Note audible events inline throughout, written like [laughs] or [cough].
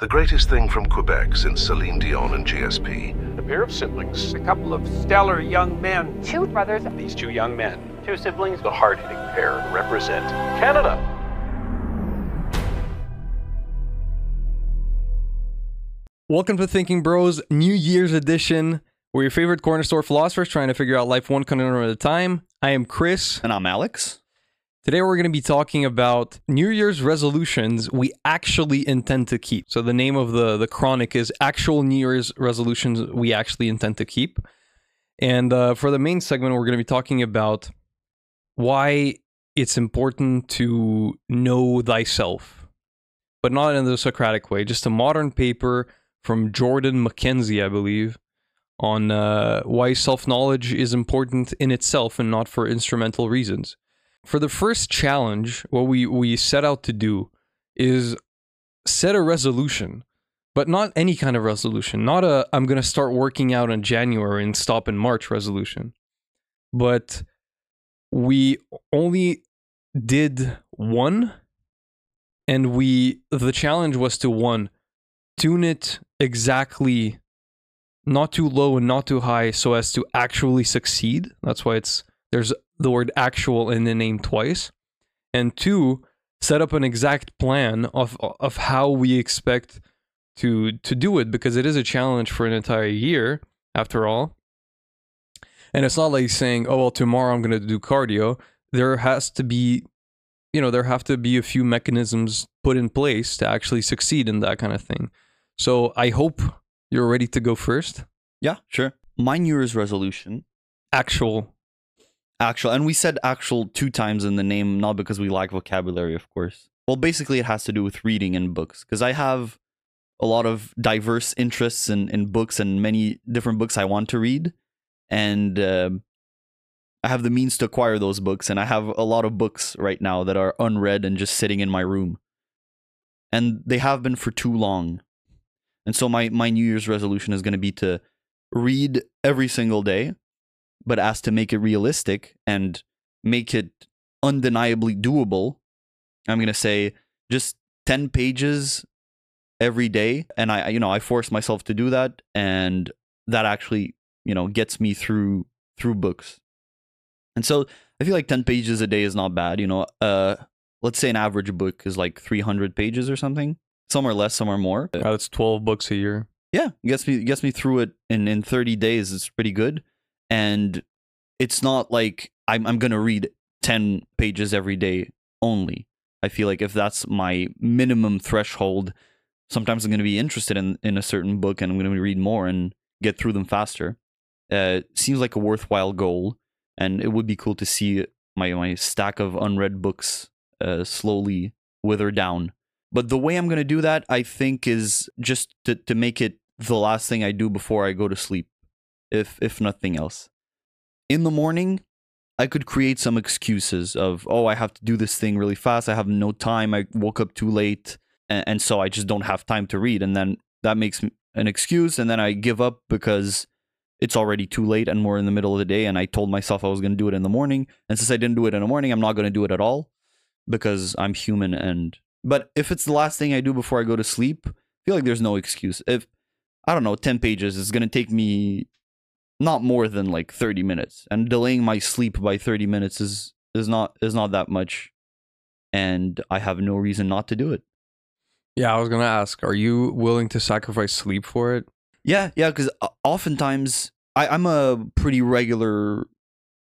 The greatest thing from Quebec since Celine Dion and GSP. A pair of siblings, a couple of stellar young men. Two brothers. These two young men, two siblings, the hard hitting pair, represent Canada. Welcome to Thinking Bros New Year's edition. We're your favorite corner store philosophers trying to figure out life one conundrum at a time. I am Chris. And I'm Alex. Today we're going to be talking about New Year's resolutions we actually intend to keep. So the name of the the chronic is actual New Year's resolutions we actually intend to keep. And uh, for the main segment, we're going to be talking about why it's important to know thyself, but not in the Socratic way. Just a modern paper from Jordan Mackenzie, I believe, on uh, why self knowledge is important in itself and not for instrumental reasons. For the first challenge, what we, we set out to do is set a resolution, but not any kind of resolution, not a I'm going to start working out in January and stop in March resolution, but we only did one and we the challenge was to one tune it exactly not too low and not too high so as to actually succeed. That's why it's there's the word actual in the name twice and two set up an exact plan of of how we expect to to do it because it is a challenge for an entire year after all. And it's not like saying oh well tomorrow i'm going to do cardio. There has to be you know there have to be a few mechanisms put in place to actually succeed in that kind of thing. So i hope you're ready to go first. Yeah, sure. My New Year's resolution, actual actual, and we said actual two times in the name, not because we lack vocabulary, of course. Well, basically, it has to do with reading and books, because I have a lot of diverse interests in, in books and many different books I want to read. And uh, I have the means to acquire those books, and I have a lot of books right now that are unread and just sitting in my room. And they have been for too long. And so my, my New Year's resolution is going to be to read every single day, but as to make it realistic and make it undeniably doable, I'm going to say just 10 pages every day. And I, you know, I force myself to do that. And that actually, you know, gets me through, through books. And so I feel like 10 pages a day is not bad. You know, uh, let's say an average book is like 300 pages or something. Some are less, some are more. uh, that's 12 books a year Yeah, gets me gets me through it in in 30 days. It's pretty good, and it's not like I'm I'm gonna read 10 pages every day only. I feel like if that's my minimum threshold, sometimes I'm gonna be interested in in a certain book and I'm gonna read more and get through them faster. Uh, seems like a worthwhile goal, and it would be cool to see my my stack of unread books uh, slowly wither down. But the way I'm going to do that, I think, is just to, to make it the last thing I do before I go to sleep, if if nothing else. In the morning, I could create some excuses of, oh, I have to do this thing really fast. I have no time. I woke up too late, and, and so I just don't have time to read. And then that makes an excuse, and then I give up because it's already too late and we're in the middle of the day. And I told myself I was going to do it in the morning, and since I didn't do it in the morning, I'm not going to do it at all because I'm human and but if it's the last thing I do before I go to sleep, I feel like there's no excuse. If I don't know, 10 pages is going to take me not more than like 30 minutes and delaying my sleep by 30 minutes is is not is not that much and I have no reason not to do it. yeah i was going to ask are you willing to sacrifice sleep for it Yeah, yeah, cuz uh, oftentimes I I'm a pretty regular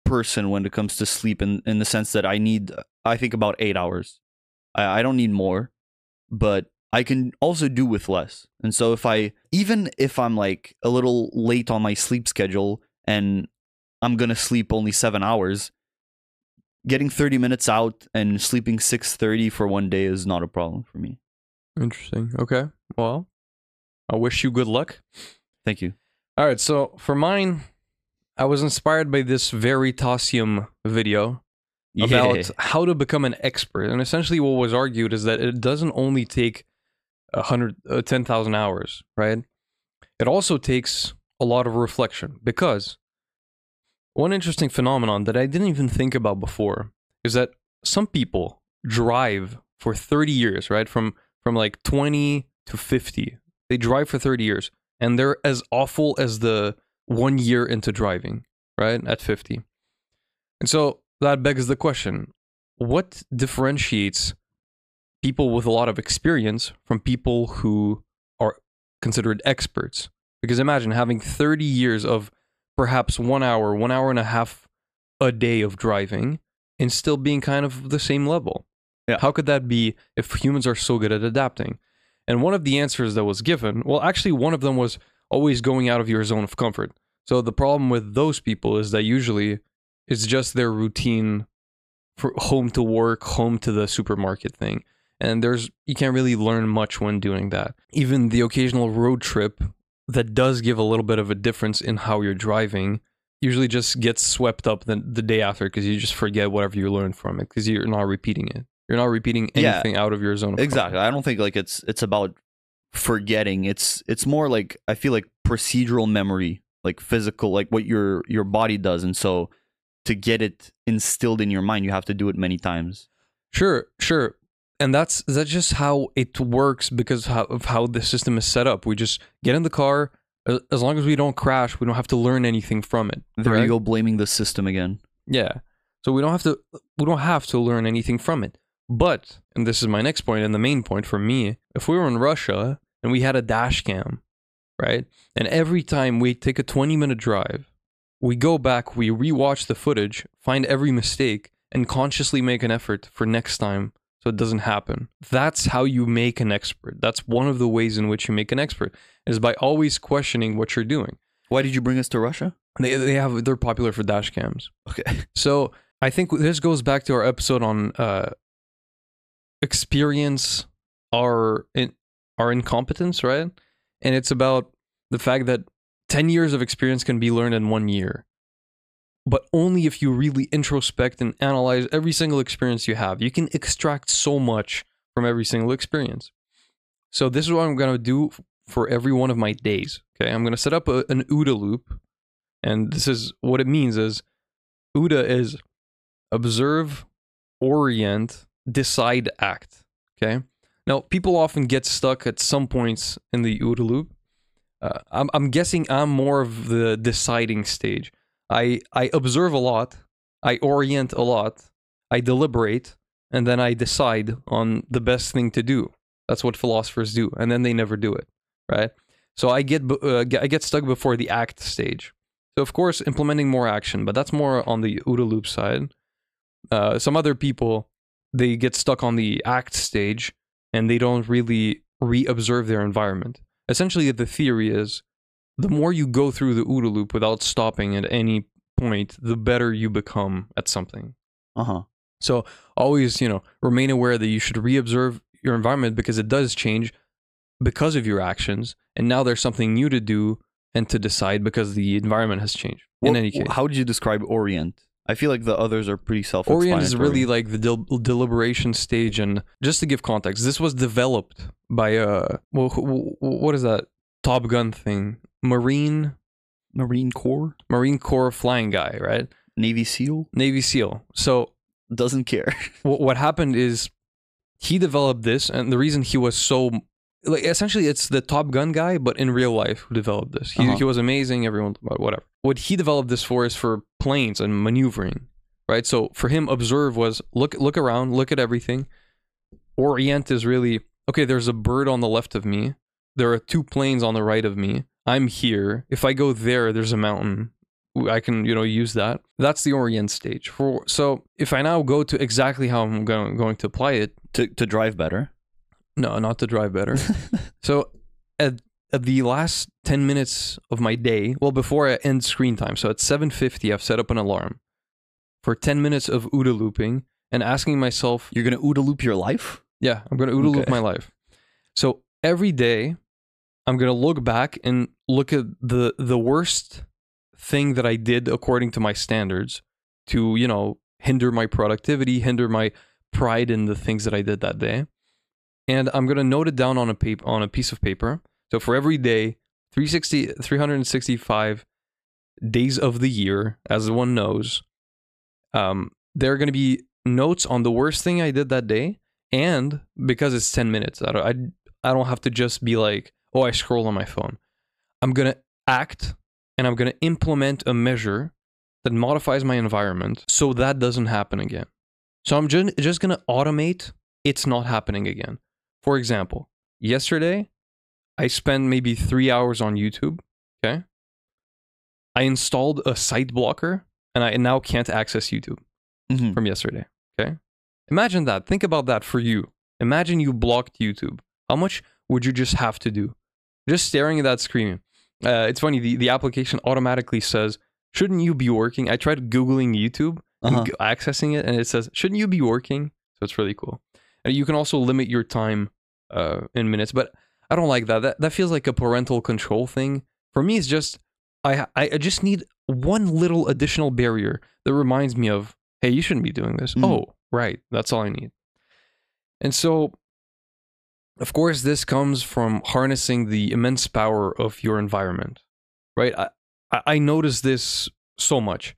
person when it comes to sleep in in the sense that I need I think about 8 hours. I, I don't need more, but I can also do with less. And so if I even if I'm like a little late on my sleep schedule and I'm going to sleep only 7 hours, getting 30 minutes out and sleeping 6:30 for one day is not a problem for me. interesting okay well i wish you good luck Thank you. All right, so for mine, I was inspired by this Veritasium video about Yeah. how to become an expert. And essentially, what was argued is that it doesn't only take a hundred, uh, ten thousand hours, right? It also takes a lot of reflection because one interesting phenomenon that I didn't even think about before is that some people drive for 30 years, right? From from like 20 to 50. They drive for 30 years and they're as awful as the one year into driving, right? At 50. And so that begs the question what differentiates people with a lot of experience from people who are considered experts? Because imagine having 30 years of perhaps one hour, one hour and a half a day of driving and still being kind of the same level. Yeah. How could that be if humans are so good at adapting? And one of the answers that was given, well, actually, one of them was always going out of your zone of comfort. So the problem with those people is that usually it's just their routine for home to work, home to the supermarket thing. And there's you can't really learn much when doing that. Even the occasional road trip that does give a little bit of a difference in how you're driving usually just gets swept up the, the day after because you just forget whatever you learned from it because you're not repeating it. You're not repeating Yeah. anything out of your zone. Of Exactly. comfort. I don't think like it's it's about forgetting. It's it's more like I feel like procedural memory, like physical, like what your your body does, and so to get it instilled in your mind, you have to do it many times. Sure, sure. And that's that's just how it works because how, of how the system is set up. We just get in the car. As long as we don't crash, we don't have to learn anything from it. There you correct? go, blaming the system again. Yeah. So we don't have to we don't have to learn anything from it. But and this is my next point and the main point for me, if we were in Russia and we had a dash cam, right? And every time we take a 20 minute drive, we go back, we rewatch the footage, find every mistake and consciously make an effort for next time so it doesn't happen. That's how you make an expert. That's one of the ways in which you make an expert is by always questioning what you're doing. Why did you bring us to Russia? They they have they're popular for dash cams. Okay. [laughs] So I think this goes back to our episode on uh, experience our in, our incompetence, right? And it's about the fact that ten years of experience can be learned in one year, but only if you really introspect and analyze every single experience you have. You can extract so much from every single experience. So this is what I'm gonna do for every one of my days. Okay, I'm gonna set up a, an OODA loop, and this is what it means is OODA is observe, orient, decide, act. Okay. Now, people often get stuck at some points in the OODA loop. Uh, I'm, I'm guessing I'm more of the deciding stage. I, I observe a lot, I orient a lot, I deliberate, and then I decide on the best thing to do. That's what philosophers do, and then they never do it, right? So I get uh, I get stuck before the act stage. So of course, implementing more action, but that's more on the OODA loop side. Uh, some other people they get stuck on the act stage and they don't really re-observe their environment. Essentially, the theory is the more you go through the OODA loop without stopping at any point, the better you become at something. Uh huh. So always, you know, remain aware that you should re-observe your environment because it does change because of your actions, and now there's something new to do and to decide because the environment has changed. In any case, how did you describe Orient? I feel like the others are pretty self. Orient is really like the del- deliberation stage, and just to give context, this was developed by uh, well, wh- wh- what is that Top Gun thing? Marine Marine Corps, Marine Corps flying guy, right? Navy SEAL Navy SEAL. So doesn't care. [laughs] what what happened is he developed this, and the reason he was so like essentially it's the Top Gun guy, but in real life who developed this. He Uh-huh. he was amazing. Everyone, whatever. What he developed this for is for planes and maneuvering, right? So for him, observe was look look around, look at everything. Orient is really okay. There's a bird on the left of me. There are two planes on the right of me. I'm here. If I go there, there's a mountain. I can, you know, use that. That's the orient stage. For so if I now go to exactly how I'm going, going to apply it, to to drive better. no, not to drive better. [laughs] so at at the last 10 minutes of my day, well before I end screen time, so at 7:50 I've set up an alarm for 10 minutes of OODA looping and asking myself, You're gonna OODA loop your life. yeah, I'm going to OODA loop my life. So every day I'm going to look back and look at the the worst thing that I did according to my standards to, you know, hinder my productivity, hinder my pride in the things that I did that day. And I'm going to note it down on a paper on a piece of paper. So for every day, 360 365 days of the year, as one knows, um, there are going to be notes on the worst thing I did that day and because it's 10 minutes I, don't- I I don't have to just be like, oh, I scroll on my phone. I'm gonna act and I'm gonna implement a measure that modifies my environment so that doesn't happen again. So I'm just just gonna automate it's not happening again. For example, yesterday I spent maybe three hours on YouTube. Okay. I installed a site blocker and I now can't access YouTube Mhm. from yesterday. Okay. Imagine that. Think about that for you. Imagine you blocked YouTube. How much would you just have to do? Just staring at that screen. Uh, it's funny, the, the application automatically says, Shouldn't you be working? I tried Googling YouTube and Uh-huh. accessing it, and it says, Shouldn't you be working? So it's really cool. And you can also limit your time uh, in minutes, but I don't like that. That, that feels like a parental control thing. For me, it's just, I, I just need one little additional barrier that reminds me of, hey, you shouldn't be doing this. Mhm. Oh, right. That's all I need. And so, of course, this comes from harnessing the immense power of your environment, right? I, I, noticed this so much.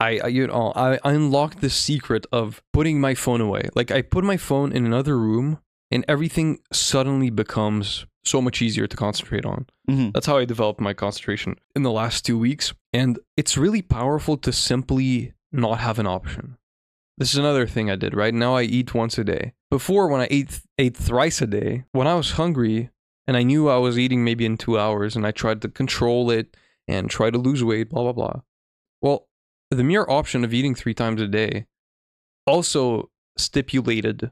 I, I you know I, unlocked the secret of putting my phone away. Like I put my phone in another room, and everything suddenly becomes so much easier to concentrate on. Mhm. That's how I developed my concentration in the last two weeks. And it's really powerful to simply not have an option. This is another thing I did, right? Now I eat once a day. Before, when I ate, ate thrice a day, when I was hungry and I knew I was eating maybe in two hours and I tried to control it and try to lose weight, blah, blah, blah. Well, the mere option of eating three times a day also stipulated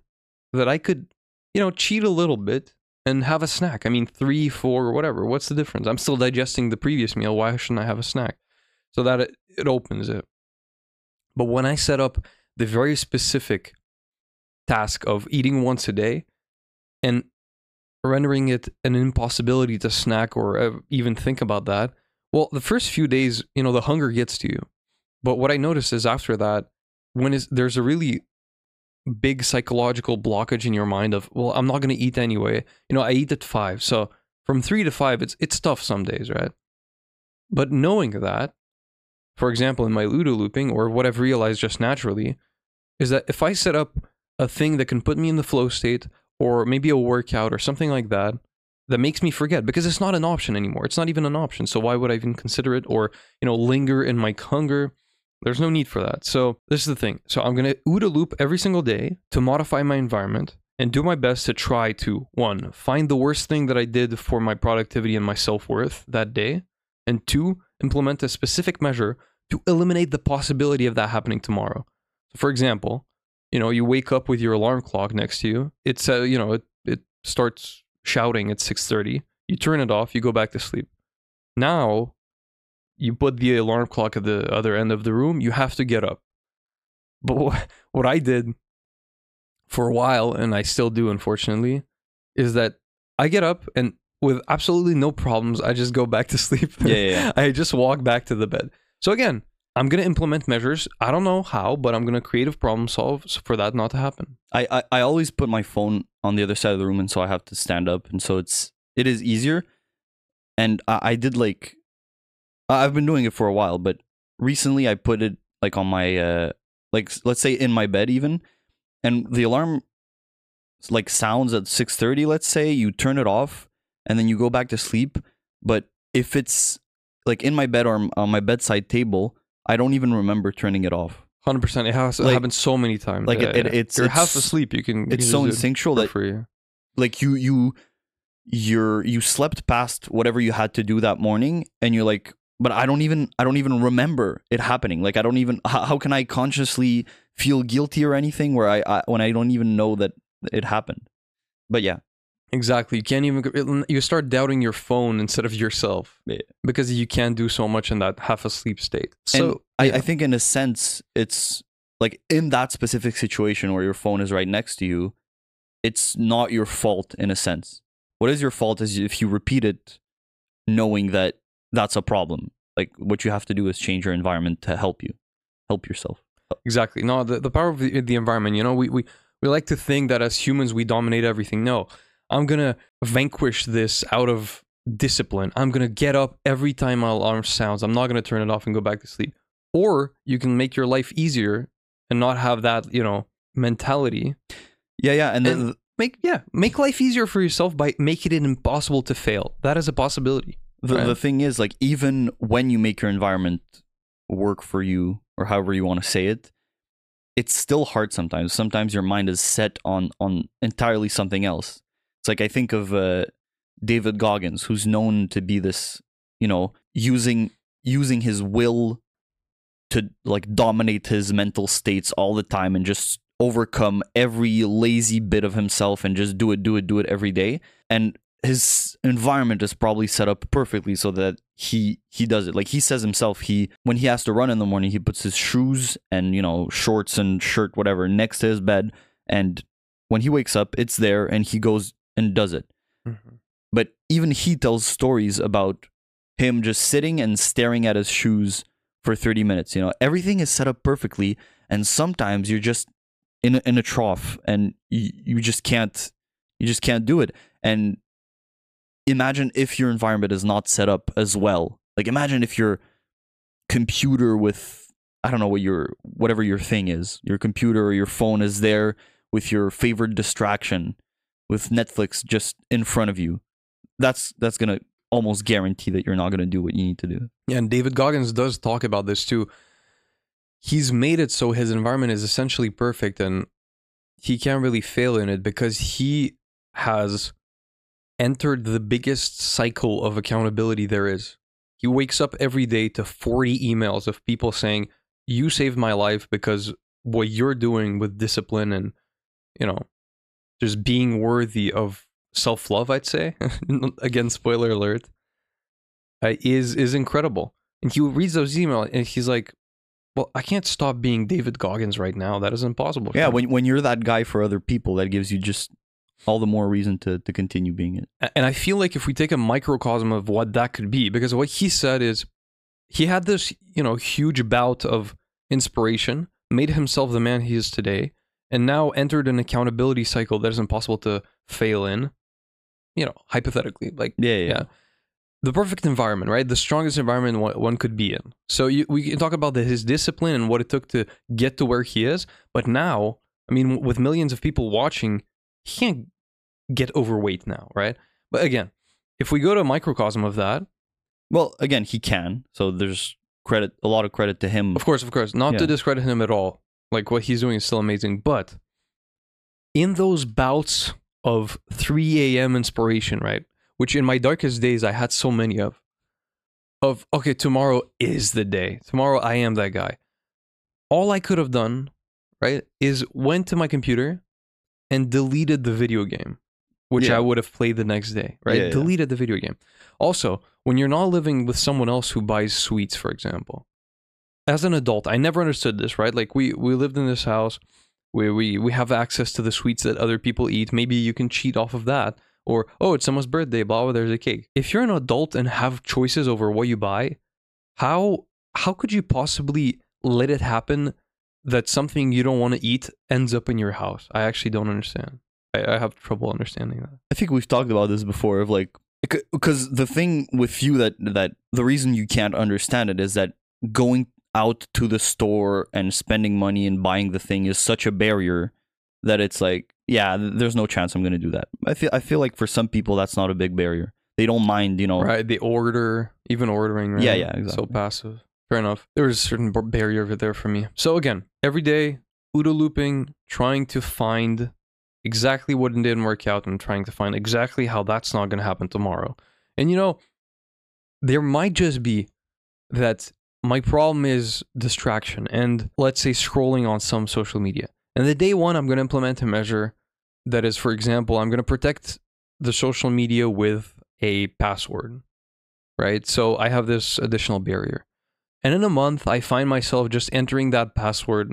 that I could, you know, cheat a little bit and have a snack. I mean, three, four, whatever. What's the difference? I'm still digesting the previous meal. Why shouldn't I have a snack? So that it, it opens it. But when I set up the very specific task of eating once a day and rendering it an impossibility to snack or uh, even think about that, well, the first few days, you know, the hunger gets to you. But what I notice is after that, when is there's a really big psychological blockage in your mind of, well, I'm not going to eat anyway. You know, I eat at five. So from three to five, it's it's tough some days, right? But knowing that, for example, in my OODA looping or what I've realized just naturally, is that if I set up a thing that can put me in the flow state or maybe a workout or something like that, that makes me forget because it's not an option anymore. It's not even an option. So why would I even consider it or, you know, linger in my hunger? There's no need for that. So this is the thing. So I'm gonna OODA loop every single day to modify my environment and do my best to try to one, find the worst thing that I did for my productivity and my self-worth that day, and two, implement a specific measure to eliminate the possibility of that happening tomorrow. So for example, you know, you wake up with your alarm clock next to you. It's uh, you know, it it starts shouting at 6:30. You turn it off, you go back to sleep. Now, you put the alarm clock at the other end of the room, you have to get up. But what, [laughs] what I did for a while, and I still do, unfortunately, is that I get up and with absolutely no problems, I just go back to [laughs] sleep. Yeah, yeah, yeah. I just walk back to the bed. So again, I'm gonna implement measures. I don't know how, but I'm gonna creative problem solve for that not to happen. I, I I always put my phone on the other side of the room, and so I have to stand up, and so it's it is easier. And I, I did like I've been doing it for a while, but recently I put it like on my uh like let's say in my bed even, and the alarm like sounds at six thirty. Let's say you turn it off, and then you go back to sleep. But if it's like in my bed or on my bedside table, I don't even remember turning it off. Hundred percent. It has Like- it happens so many times. like, Yeah, it- it- it's- you're it's- half asleep. You can. It's so instinctual for that free. like you you you're you slept past whatever you had to do that morning and you're like but i don't even i don't even remember it happening like i don't even how, how can i consciously feel guilty or anything where I, I when i don't even know that it happened but yeah Exactly. You can't even. You start doubting your phone instead of yourself Yeah. because you can't do so much in that half asleep state. So I, yeah. I think in a sense it's like in that specific situation where your phone is right next to you it's not your fault in a sense what is your fault is if you repeat it knowing that that's a problem like what you have to do is change your environment to help you help yourself Exactly. No, the, the power of the, the environment, you know, we, we, we like to think that as humans we dominate everything. No, I'm going to vanquish this out of discipline. I'm going to get up every time my alarm sounds. I'm not going to turn it off and go back to sleep. Or you can make your life easier and not have that, you know, mentality. yeah yeah and then And- make yeah, make life easier for yourself by making it impossible to fail. That is a possibility. The, Right. the thing is, like, even when you make your environment work for you, or however you want to say it, it's still hard sometimes. Sometimes your mind is set on on entirely something else. It's like I think of uh, David Goggins, who's known to be this, you know, using using his will to like dominate his mental states all the time and just overcome every lazy bit of himself and just do it, do it, do it every day. And his environment is probably set up perfectly so that he he does it like he says himself he when he has to run in the morning he puts his shoes and you know shorts and shirt whatever next to his bed and when he wakes up it's there and he goes and does it. Mm-hmm. But even he tells stories about him just sitting and staring at his shoes for 30 minutes you know? Everything is set up perfectly and sometimes you're just in a, in a trough and you, you just can't you just can't do it. And imagine if your environment is not set up as well. Like imagine if your computer with i don't know what your whatever your thing is your computer or your phone is there with your favorite distraction with netflix just in front of you that's that's gonna almost guarantee that you're not gonna do what you need to do Yeah, and David Goggins does talk about this too. He's made it so his environment is essentially perfect and he can't really fail in it because he has entered the biggest cycle of accountability there is. He wakes up every day to 40 emails of people saying, You saved my life because what you're doing with discipline and, you know, just being worthy of self love, I'd say. [laughs] Again, spoiler alert uh, is is incredible. And he reads those emails and he's like, "Well, I can't stop being David Goggins right now. That is impossible." yeah when, when you're that guy for other people that gives you just all the more reason to, to continue being it and I feel like if we take a microcosm of what that could be, because what he said is, he had this you know huge bout of inspiration, made himself the man he is today, and now entered an accountability cycle that is impossible to fail in. You know, hypothetically, like yeah yeah, Yeah. the perfect environment, right? The strongest environment one, could be in. So you, we can talk about the, his discipline and what it took to get to where he is. But now, I mean, with millions of people watching, he can't get overweight now, right? But again, if we go to a microcosm of that, well again he can so there's credit a lot of credit to him of course, of course, not to discredit him at all. Like what he's doing is still amazing. But in those bouts of 3 a.m. inspiration, right? Which in my darkest days I had so many of. Of okay, tomorrow is the day. Tomorrow I am that guy. All I could have done, right, is went to my computer and deleted the video game, which Yeah. I would have played the next day, right? Yeah, yeah. deleted the video game. Also, when you're not living with someone else who buys sweets, for example, as an adult, I never understood this, right? Like we we lived in this house where we we have access to the sweets that other people eat. Maybe you can cheat off of that. Or oh, it's someone's birthday, blah blah. There's a cake. If you're an adult and have choices over what you buy, how how could you possibly let it happen that something you don't want to eat ends up in your house? I actually don't understand. I, I have trouble understanding that. I think we've talked about this before of like because the thing with you that that the reason you can't understand it is that going out to the store and spending money and buying the thing is such a barrier that it's like yeah there's no chance I'm going to do that. I feel I feel like for some people that's not a big barrier. They don't mind, you know. Right? The order, even ordering. Right? Yeah, yeah, So passive. Fair enough. There was a certain barrier over there for me. So again, every day, OODA looping, trying to find exactly what didn't work out and trying to find exactly how that's not going to happen tomorrow. And you know, there might just be that my problem is distraction and let's say scrolling on some social media. And the day one, I'm going to implement a measure that is, for example, I'm going to protect the social media with a password, right? So I have this additional barrier. And in a month, I find myself just entering that password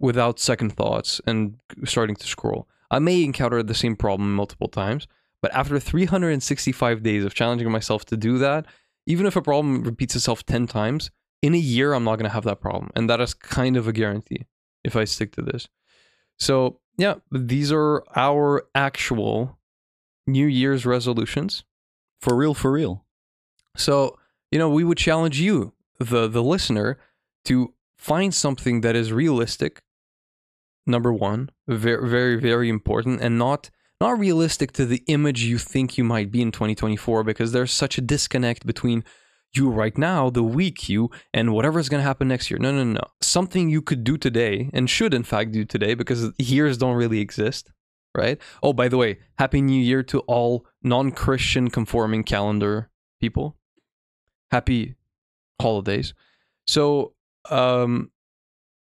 without second thoughts and starting to scroll. I may encounter the same problem multiple times, but after 365 days of challenging myself to do that, even if a problem repeats itself 10 times, in a year, I'm not going to have that problem. And that is kind of a guarantee if I stick to this. So, yeah, these are our actual New Year's resolutions. For real, for real. So, you know, we would challenge you, the the listener, to find something that is realistic number one, very, very, very important, and not not realistic to the image you think you might be in 2024 because there's such a disconnect between you right now, the week you, and whatever is going to happen next year. No, no, no. Something you could do today and should, in fact, do today because years don't really exist, right? Oh, by the way, Happy New Year to all non Christian conforming calendar people. Happy holidays. So, um,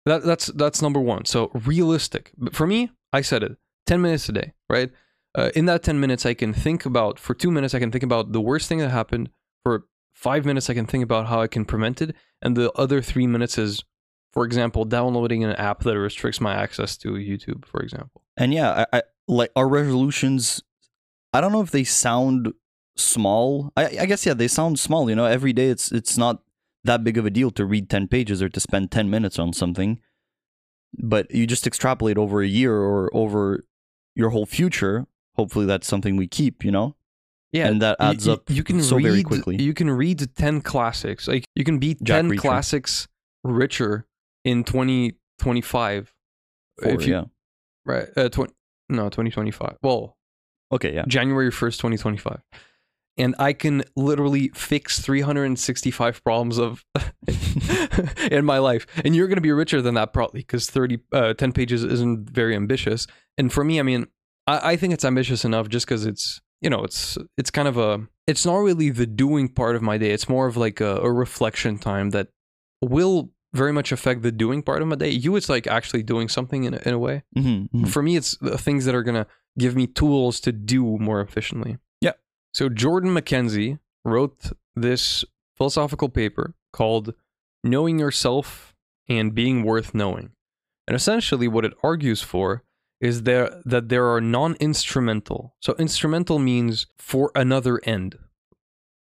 that, that's that's number one. So realistic. But for me, I said it. Ten minutes a day, right? Uh, in that ten minutes, I can think about for two minutes. I can think about the worst thing that happened. For five minutes, I can think about how I can prevent it, and the other three minutes is, for example, downloading an app that restricts my access to YouTube, for example. And yeah, I, I like our resolutions. I don't know if they sound small. I, I guess yeah, they sound small. You know, every day it's it's not that big of a deal to read 10 pages or to spend 10 minutes on something. But you just extrapolate over a year or over your whole future. Hopefully, that's something we keep, you know? Yeah, And that adds up You can so read, very quickly. You can read ten classics. Like you can be Jack ten Reacher. classics richer in twenty twenty five. If you yeah. right, uh, tw- no, twenty twenty five. Well, Okay, yeah. January 1st, 2025. And I can literally fix 365 problems of [laughs] in my life. And you're going to be richer than that probably because 30 uh, 10 pages isn't very ambitious. And for me, I mean, I, I think it's ambitious enough just because it's, you know, it's it's kind of a it's not really the doing part of my day. It's more of like a, a reflection time that will very much affect the doing part of my day. You, it's like actually doing something in a, in a way Mhm, mhm. for me it's the things that are going to give me tools to do more efficiently. So jordan Mackenzie wrote this philosophical paper called knowing yourself and being worth knowing. And essentially what it argues for is there that there are non-instrumental. So instrumental means for another end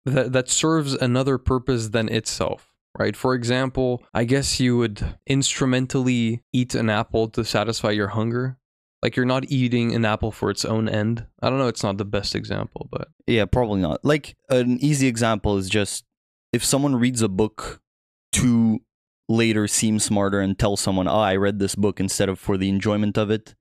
that, that serves another purpose than itself right? For example i guess you would instrumentally eat an apple to satisfy your hunger like you're not eating an apple for its own end. I don't know. It's not the best example, but Yeah, probably not. Like an easy example is just if someone reads a book to later seem smarter and tell someone, "Oh, I read this book instead of for the enjoyment of it,"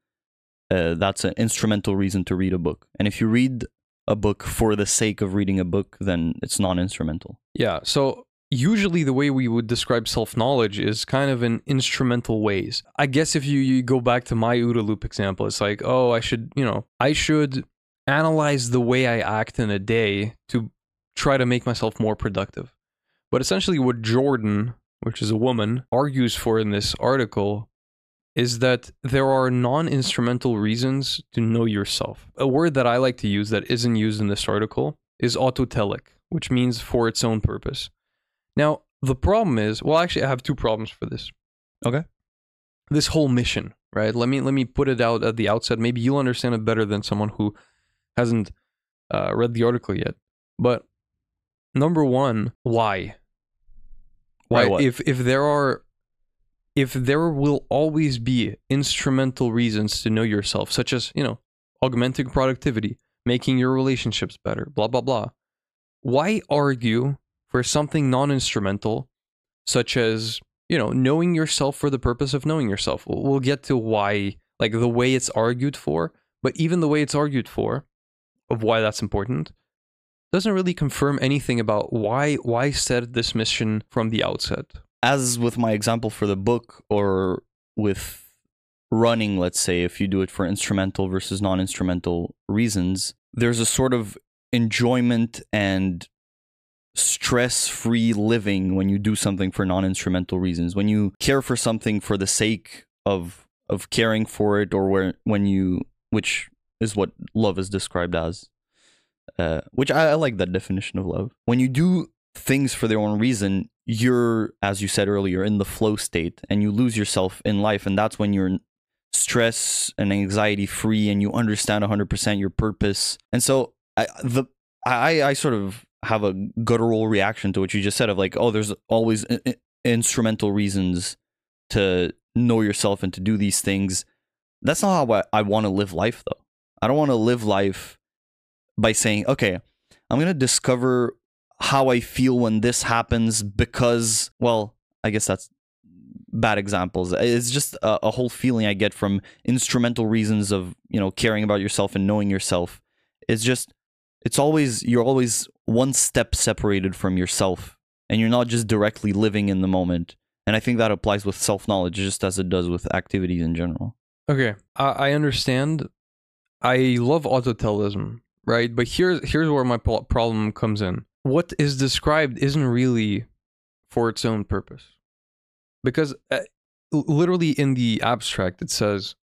uh, that's an instrumental reason to read a book. And if you read a book for the sake of reading a book, then it's non-instrumental. yeah. So usually the way we would describe self-knowledge is kind of in instrumental ways. I guess if you, you go back to my OODA loop example, it's like, oh, I should, you know, I should analyze the way I act in a day to try to make myself more productive. But essentially what Jordan, which is a woman, argues for in this article is that there are non-instrumental reasons to know yourself. A word that I like to use that isn't used in this article is autotelic, which means for its own purpose. Now, the problem is, well actually I have two problems for this. Okay. This whole mission, right? Let me let me put it out at the outset. Maybe you'll understand it better than someone who hasn't uh, read the article yet. But number 1, why? Why right? what? If if there are if there will always be instrumental reasons to know yourself, such as, you know, augmenting productivity, making your relationships better, blah blah blah. Why argue for something non-instrumental, such as, you know, knowing yourself for the purpose of knowing yourself? We'll get to why, like the way it's argued for, but even the way it's argued for, of why that's important, doesn't really confirm anything about why why set this mission from the outset. as with my example for the book or with running let's say if you do it for instrumental versus non-instrumental reasons there's a sort of enjoyment and stress-free living when you do something for non-instrumental reasons when you care for something for the sake of of caring for it or where when you which is what love is described as uh, which I, I like that definition of love when you do things for their own reason, you're, as you said earlier, in the flow state and you lose yourself in life. And that's when you're stress and anxiety free and you understand 100% your purpose. And so I, the, I, I sort of have a guttural reaction to what you just said of like, oh, there's always i- instrumental reasons to know yourself and to do these things. That's not how I, I want to live life, though. I don't want to live life by saying, okay, I'm going to discover how I feel when this happens because, well, I guess that's bad examples. It's just a, a whole feeling I get from instrumental reasons of you know caring about yourself and knowing yourself. It's just it's always you're always one step separated from yourself, and you're not just directly living in the moment. And I think that applies with self knowledge just as it does with activities in general. Okay, I, understand. I love autotelism, right? But here's here's where my problem comes in. What is described isn't really for its own purpose, because uh, literally in the abstract it says,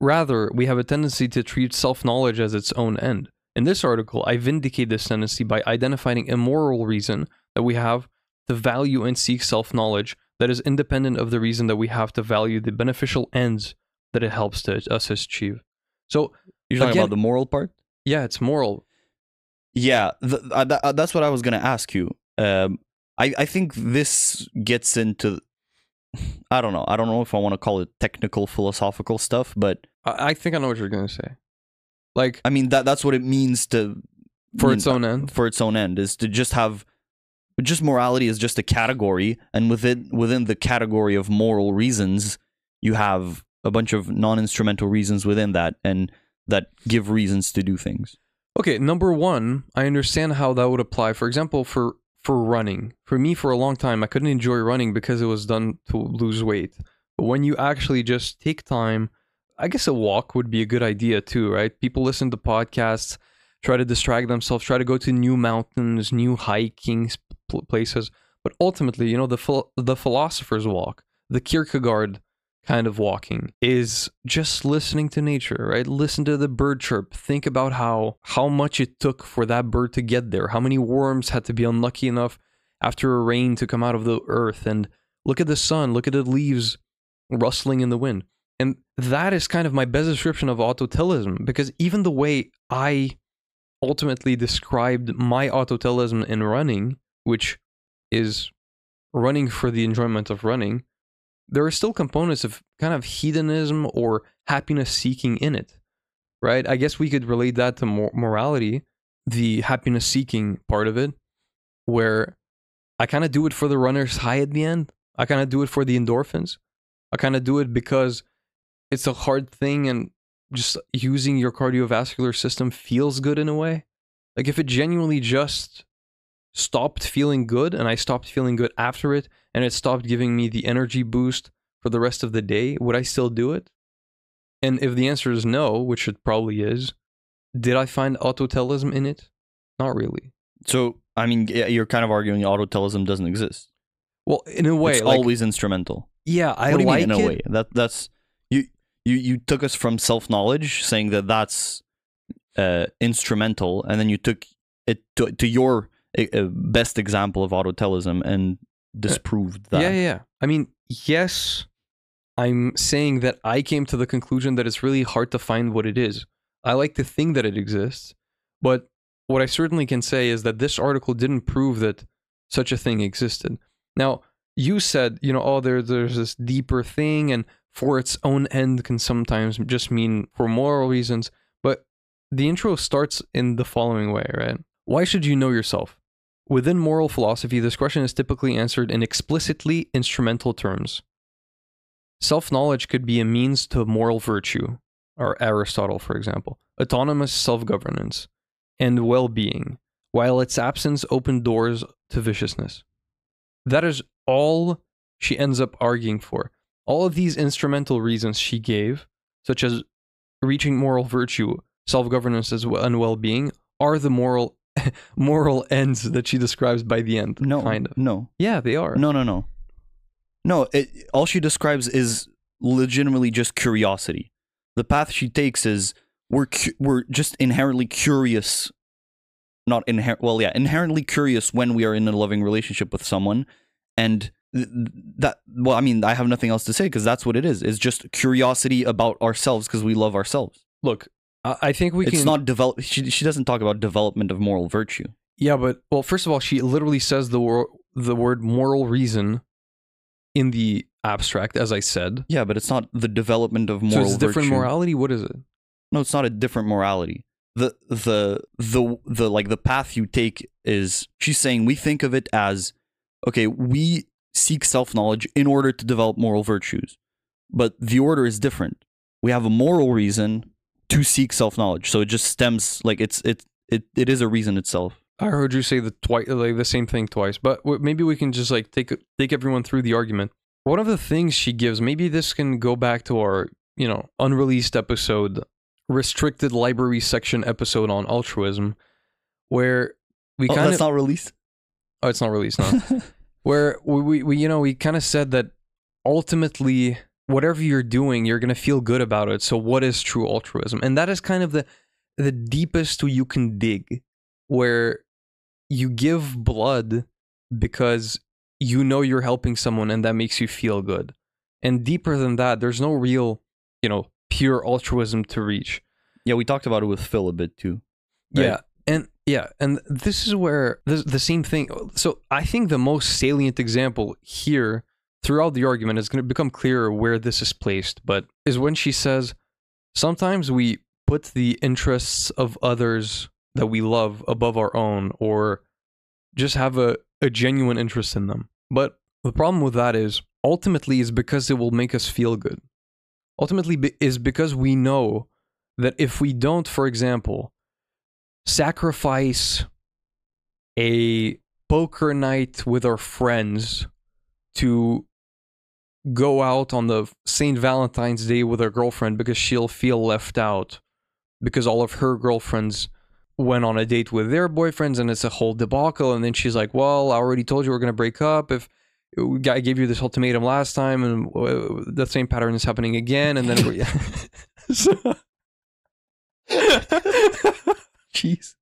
rather we have a tendency to treat self knowledge as its own end. In this article, I vindicate this tendency by identifying a moral reason that we have to value and seek self knowledge that is independent of the reason that we have to value the beneficial ends that it helps to us achieve. So You're talking Again- about the moral part. yeah, it's moral. Yeah, th- uh, th- uh, that's what I was gonna ask you. Um, I I think this gets into, [sighs] I don't know. I don't know if I want to call it technical philosophical stuff, but I, I think I know what you're gonna say. Like I mean that that's what it means to for you its own end. for its own end is to just have just morality is just a category and within within the category of moral reasons you have a bunch of non-instrumental reasons within that and that give reasons to do things Okay, number one, I understand how that would apply. For example, for for running. For me, for a long time, I couldn't enjoy running because it was done to lose weight. But when you actually just take time, I guess a walk would be a good idea too, right? People listen to podcasts, try to distract themselves, try to go to new mountains, new hiking places. But ultimately, you know, the the philosopher's walk, the Kierkegaard kind of walking is just listening to nature, right? Listen to the bird chirp. Think about how how much it took for that bird to get there. How many worms had to be unlucky enough after a rain to come out of the earth and look at the sun, look at the leaves rustling in the wind. And that is kind of my best description of autotelism because even the way I ultimately described my autotelism in running, which is running for the enjoyment of running, there are still components of kind of hedonism or happiness seeking in it, right? I guess we could relate that to mor- morality, the happiness seeking part of it, where I kind of do it for the runner's high at the end. I kind of do it for the endorphins. I kind of do it because it's a hard thing and just using your cardiovascular system feels good in a way. Like if it genuinely just stopped feeling good and I stopped feeling good after it and it stopped giving me the energy boost for the rest of the day, would I still do it? And if the answer is no, which it probably is, did I find autotelism in it? Not really. so i mean you're kind of arguing autotelism doesn't exist Well, in a way, it's like, always instrumental yeah, I what do you like mean in it. a way that that's you you took us from self-knowledge saying that that's uh instrumental and then you took it to, to your uh, uh, best example of autotelism and disproved that Yeah, yeah, yeah. I mean, yes, I'm saying that I came to the conclusion that it's really hard to find what it is. I like to think that it exists, but what I certainly can say is that this article didn't prove that such a thing existed. Now, you said, you know, oh, there, there's this deeper thing, and for its own end can sometimes just mean for moral reasons. But the intro starts in the following way, right? Why should you know yourself? Within moral philosophy, this question is typically answered in explicitly instrumental terms. Self knowledge could be a means to moral virtue, or Aristotle, for example, autonomous self governance, and well being, while its absence opened doors to viciousness. That is all she ends up arguing for. All of these instrumental reasons she gave, such as reaching moral virtue, self governance, and well being, are the moral [laughs] moral ends that she describes by the end. no kind of. no Yeah, they are. no no no no it, all she describes is legitimately just curiosity the path she takes is we're cu- we're just inherently curious not inher- well yeah inherently curious when we are in a loving relationship with someone and that well i mean i have nothing else to say because that's what it is it's just curiosity about ourselves because we love ourselves Look, I, think we it's can. not develop she, she doesn't talk about development of moral virtue Yeah, but well, first of all, she literally says the wor- the word moral reason in the abstract, as I said. yeah but it's not the development of moral so it's different virtue. morality. What is it? No, it's not a different morality. The the the the like the path you take is she's saying we think of it as okay, we seek self knowledge in order to develop moral virtues. But the order is different. We have a moral reason to seek self knowledge. So it just stems like it's it it it is a reason itself. I heard you say the twice, like the same thing twice, but maybe we can just like take take everyone through the argument. One of the things she gives, maybe this can go back to our you know unreleased episode, restricted library section episode on altruism, where we Oh, kind that's of not released. oh it's not released now, [laughs] where we, we, you know we kind of said that ultimately whatever you're doing you're gonna feel good about it. So what is true altruism? And that is kind of the the deepest you can dig, where you give blood because you know you're helping someone and that makes you feel good. And deeper than that, there's no real, you know, pure altruism to reach. Yeah, we talked about it with Phil a bit too. right? Yeah. And yeah, and this is where the, the same thing. So I think the most salient example here throughout the argument is going to become clearer where this is placed, but is when she says, sometimes we put the interests of others that we love above our own or just have a, a genuine interest in them. But the problem with that is ultimately is because it will make us feel good. Ultimately be- is because we know that if we don't, for example, sacrifice a poker night with our friends to go out on the St. Valentine's Day with our girlfriend because she'll feel left out because all of her girlfriends went on a date with their boyfriends and it's a whole debacle and then she's like well i already told you we're going to break up if i gave you this ultimatum last time and uh, the same pattern is happening again and then we so, [laughs] [laughs] [laughs] [laughs] Jesus.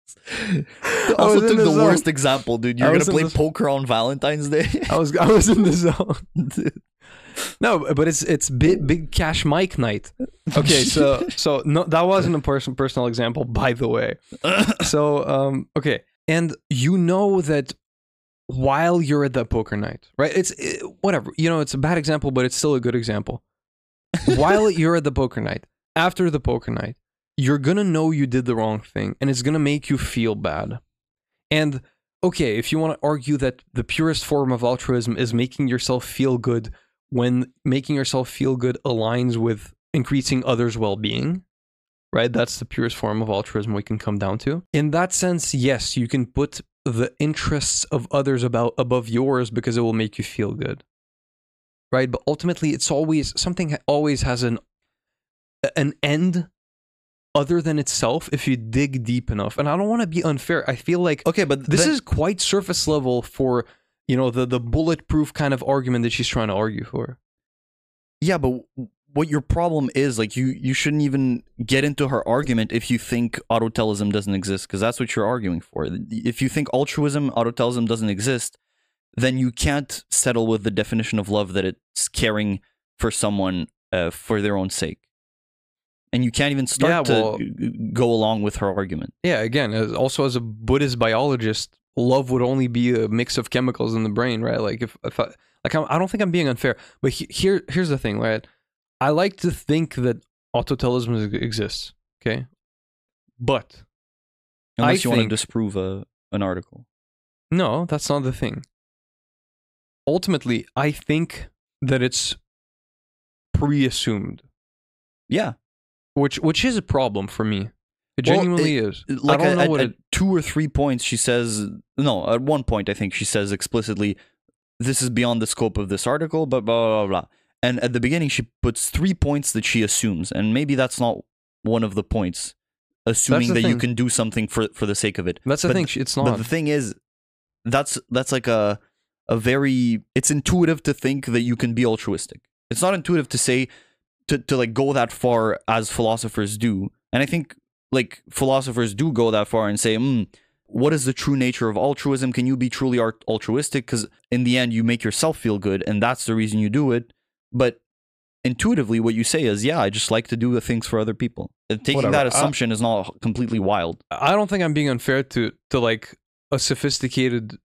I also took the the, worst example, dude. You're gonna play the- poker on Valentine's Day. [laughs] i was i was in the zone [laughs] no but it's it's big big cash mike night okay so so no that wasn't a person personal example by the way so um okay and you know that while you're at that poker night right it's it, whatever you know it's a bad example but it's still a good example while you're at the poker night after the poker night you're gonna know you did the wrong thing and it's gonna make you feel bad and okay if you want to argue that the purest form of altruism is making yourself feel good when making yourself feel good aligns with increasing others' well-being right? That's the purest form of altruism we can come down to. In that sense, yes, you can put the interests of others about above yours because it will make you feel good. Right? But ultimately it's always something always has an an end other than itself if you dig deep enough. And I don't want to be unfair. I feel like okay, but this then- is quite surface level for you know the the bulletproof kind of argument that she's trying to argue for. yeah, but what your problem is like you you shouldn't even get into her argument if you think autotelism doesn't exist because that's what you're arguing for. If you think altruism, autotelism doesn't exist, then you can't settle with the definition of love that it's caring for someone uh, for their own sake. And you can't even start Yeah, to well- go along with her argument. Yeah, again, as, also as a Buddhist biologist, love would only be a mix of chemicals in the brain, right? Like if, if I, like I'm, I don't think I'm being unfair, but he, here here's the thing, right? I like to think that autotelism exists, okay? But Unless I you want to disprove a, an article. no, that's not the thing. Ultimately, I think that it's pre-assumed, Yeah. Which which is a problem for me. It Well, genuinely is. like I don't at, know at- what at it. two or three points she says no at one point i think she says explicitly this is beyond the scope of this article but blah blah blah, blah. and at the beginning she puts three points that she assumes and maybe that's not one of the points assuming the that you can do something for for the sake of it That's the but thing. It's not. but the thing is that's that's like a a very it's intuitive to think that you can be altruistic it's not intuitive to say to, to like go that far as philosophers do. And i think like philosophers do go that far and say mm, what is the true nature of altruism? Can you be truly art- altruistic? Because in the end you make yourself feel good and that's the reason you do it. But intuitively what you say is yeah i just like to do the things for other people. And taking Whatever. that I- assumption is not completely wild. I don't think I'm being unfair to to like a sophisticated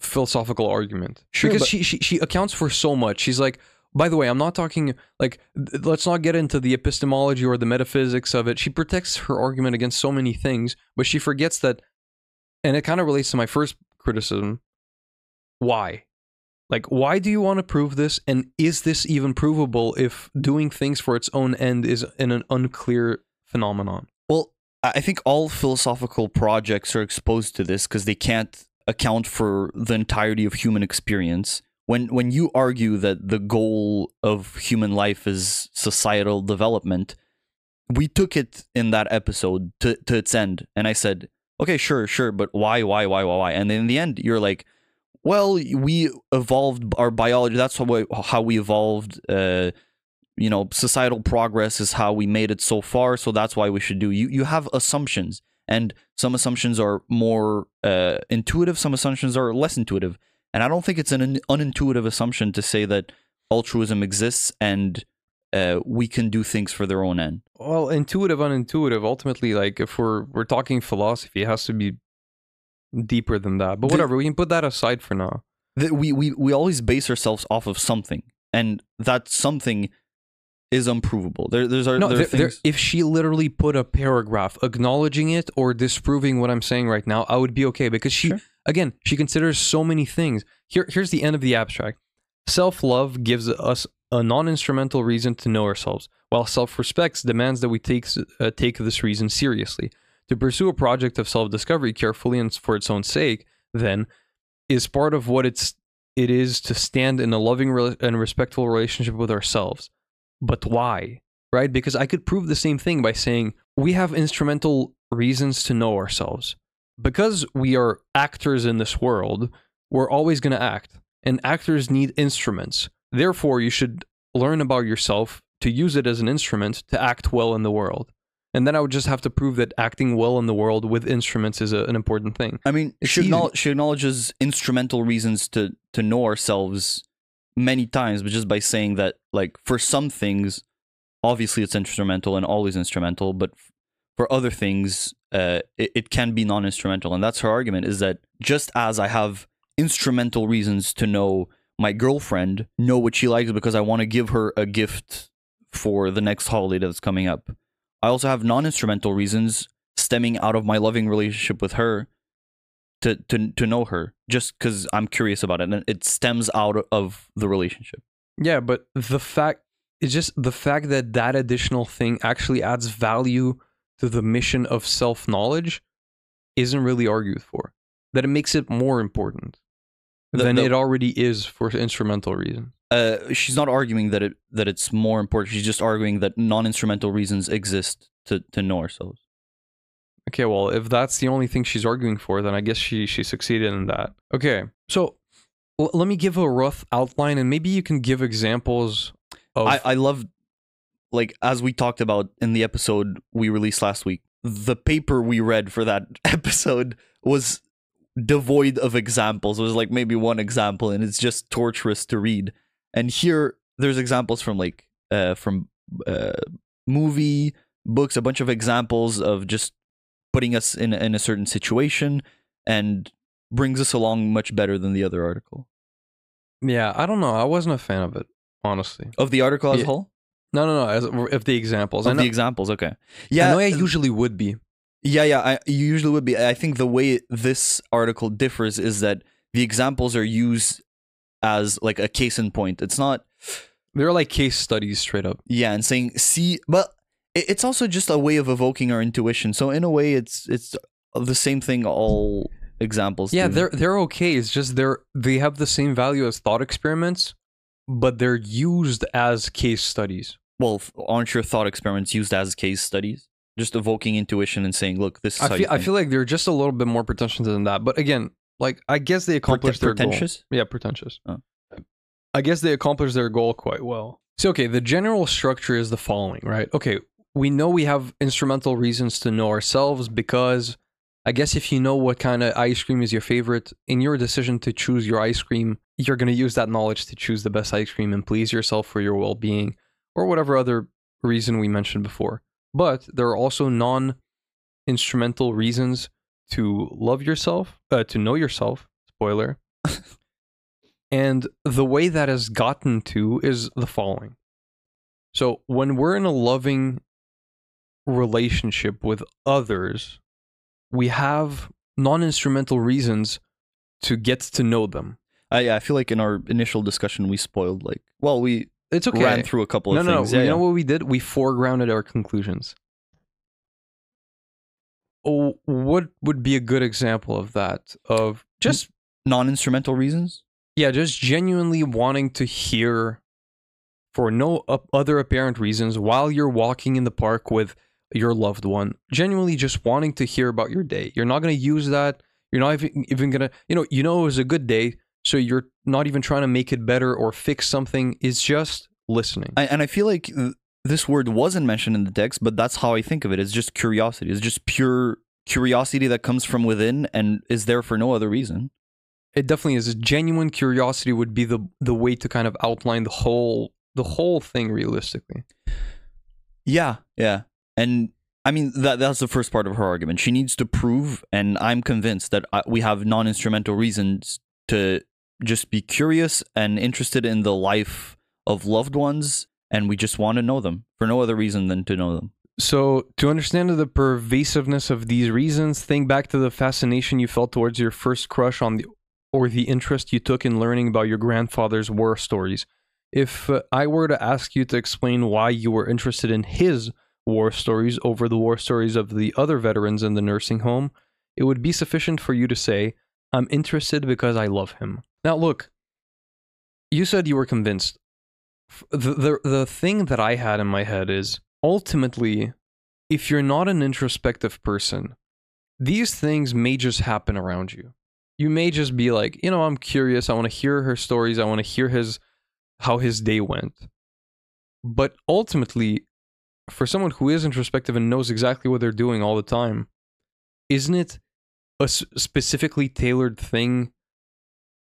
philosophical argument. Sure, because she, she she accounts for so much. She's like, by the way, I'm not talking like let's not get into the epistemology or the metaphysics of it. She protects her argument against so many things, but she forgets that, and it kind of relates to my first criticism. Why? Like, why do you want to prove this? And is this even provable if doing things for its own end is in an unclear phenomenon? Well, I think all philosophical projects are exposed to this because they can't account for the entirety of human experience. When when you argue that the goal of human life is societal development, we took it in that episode to, to its end, and I said, okay, sure, sure, but why, why, why, why, why? And in the end, you're like, well, we evolved our biology. That's how we, how we evolved. Uh, you know, societal progress is how we made it so far. So that's why we should do. You you have assumptions, and some assumptions are more uh, intuitive. Some assumptions are less intuitive. And I don't think it's an un- unintuitive assumption to say that altruism exists and uh, we can do things for their own end. Well, intuitive, unintuitive. Ultimately, like if we're we're talking philosophy, it has to be deeper than that. But The- whatever, we can put that aside for now. That we, we we always base ourselves off of something, and that something is unprovable. There there's are No, there there, if she literally put a paragraph acknowledging it or disproving what I'm saying right now, I would be okay because she, Sure. Again, she considers so many things. Here, here's the end of the abstract. Self love gives us a non instrumental reason to know ourselves, while self respect demands that we take, uh, take this reason seriously. To pursue a project of self discovery carefully and for its own sake, then, is part of what it's it is to stand in a loving rela- and respectful relationship with ourselves. But why? Right? Because I could prove the same thing by saying we have instrumental reasons to know ourselves. Because we are actors in this world, we're always going to act, and actors need instruments. Therefore, you should learn about yourself to use it as an instrument to act well in the world. And then I would just have to prove that acting well in the world with instruments is a, an important thing. I mean, It's she, easy. acknowl- she acknowledges instrumental reasons to to know ourselves many times, but just by saying that, like, for some things, obviously it's instrumental and always instrumental, but for other things, uh, it, it can be non-instrumental, and that's her argument: is that just as I have instrumental reasons to know my girlfriend, know what she likes because I want to give her a gift for the next holiday that's coming up. I also have non-instrumental reasons stemming out of my loving relationship with her to to to know her just because I'm curious about it and it stems out of the relationship. Yeah, but the fact it's just the fact that that additional thing actually adds value to the mission of self knowledge isn't really argued for. That it makes it more important The- than the- it already is for instrumental reasons. Uh, she's not arguing that it that it's more important. She's just arguing that non-instrumental reasons exist to to know ourselves. Okay, well, if that's the only thing she's arguing for, then I guess she she succeeded in that. Okay, so let me give a rough outline, and maybe you can give examples of. I I love like as we talked about in the episode we released last week. The paper we read for that [laughs] episode was devoid of examples. It was like maybe one example, and it's just torturous to read. And here, there's examples from like uh, from uh, movie books, a bunch of examples of just putting us in in a certain situation, and brings us along much better than the other article. yeah, I don't know. I wasn't a fan of it, honestly. Of the article as a Yeah. whole, No, no, no. As if the examples, I of know, the examples, okay, I yeah, know I uh, usually would be. Yeah, yeah, I, you usually would be. I think the way this article differs is that the examples are used as like a case in point. It's not, They're like case studies, straight up. yeah, and saying see, but it's also just a way of evoking our intuition. So in a way, it's it's the same thing. All examples. Yeah, do. they're they're okay. It's just they're they have the same value as thought experiments, but they're used as case studies. Well, aren't your thought experiments used as case studies? Just evoking intuition and saying, look, this is I feel I feel like they're just a little bit more pretentious than that. But again, like I guess they accomplished their goal. pretentious. Yeah, pretentious. Oh. I guess they accomplished their goal quite well. So okay, the general structure is the following, right? Okay, we know we have instrumental reasons to know ourselves because I guess if you know what kind of ice cream is your favorite, in your decision to choose your ice cream, you're going to use that knowledge to choose the best ice cream and please yourself for your well-being or whatever other reason we mentioned before. But there are also non-instrumental reasons to love yourself, uh, to know yourself. Spoiler. [laughs] and the way that has gotten to is the following. So when we're in a loving relationship with others, we have non-instrumental reasons to get to know them. I, I feel like in our initial discussion we spoiled like well we It's okay. ran through a couple no, of no, things. no. Yeah, you know yeah. what we did? We foregrounded our conclusions. Oh, what would be a good example of that? Of just non-instrumental reasons. yeah, just genuinely wanting to hear for no other apparent reasons while you're walking in the park with your loved one. Genuinely just wanting to hear about your day. You're not going to use that. You're not even, even going to, you know, you know it was a good day, so you're not even trying to make it better or fix something. It's just listening. I, and I feel like th- this word wasn't mentioned in the text, but that's how I think of it. It's just curiosity. It's just pure curiosity that comes from within and is there for no other reason. it definitely is. Genuine curiosity would be the the way to kind of outline the whole the whole thing realistically. Yeah, yeah. And I mean that that's the first part of her argument. She needs to prove and I'm convinced that uh, we have non-instrumental reasons to just be curious and interested in the life of loved ones and we just want to know them for no other reason than to know them. So, to understand the pervasiveness of these reasons, think back to the fascination you felt towards your first crush on the or the interest you took in learning about your grandfather's war stories. If uh, I were to ask you to explain why you were interested in his war stories over the war stories of the other veterans in the nursing home, it would be sufficient for you to say, I'm interested because I love him. Now, look, you said you were convinced. The, the, the thing that I had in my head is ultimately, if you're not an introspective person, these things may just happen around you. You may just be like, you know, I'm curious. I want to hear her stories. I want to hear his how his day went. But ultimately, for someone who is introspective and knows exactly what they're doing all the time, isn't it a specifically tailored thing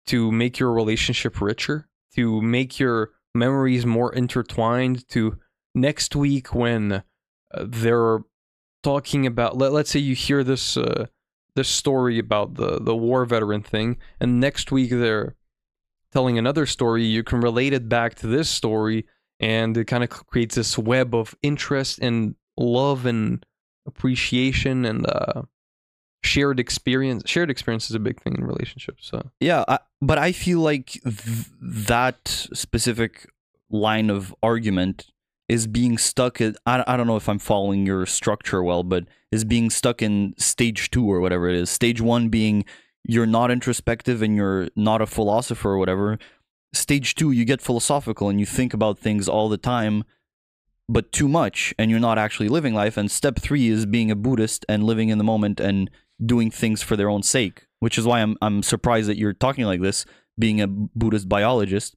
to make your relationship richer, to make your memories more intertwined, to next week when uh, they're talking about let, let's say you hear this uh, this story about the the war veteran thing and next week they're telling another story you can relate it back to this story and it kind of creates this web of interest and love and appreciation and uh, shared experience shared experience is a big thing in relationships so Yeah, I, but I feel like th- that specific line of argument is being stuck at I, I don't know if I'm following your structure well, but is being stuck in stage 2 or whatever it is. Stage 1 being you're not introspective and you're not a philosopher or whatever. Stage 2 you get philosophical and you think about things all the time but too much and you're not actually living life and step 3 is being a Buddhist and living in the moment and doing things for their own sake, which is why I'm I'm surprised that you're talking like this, being a Buddhist biologist.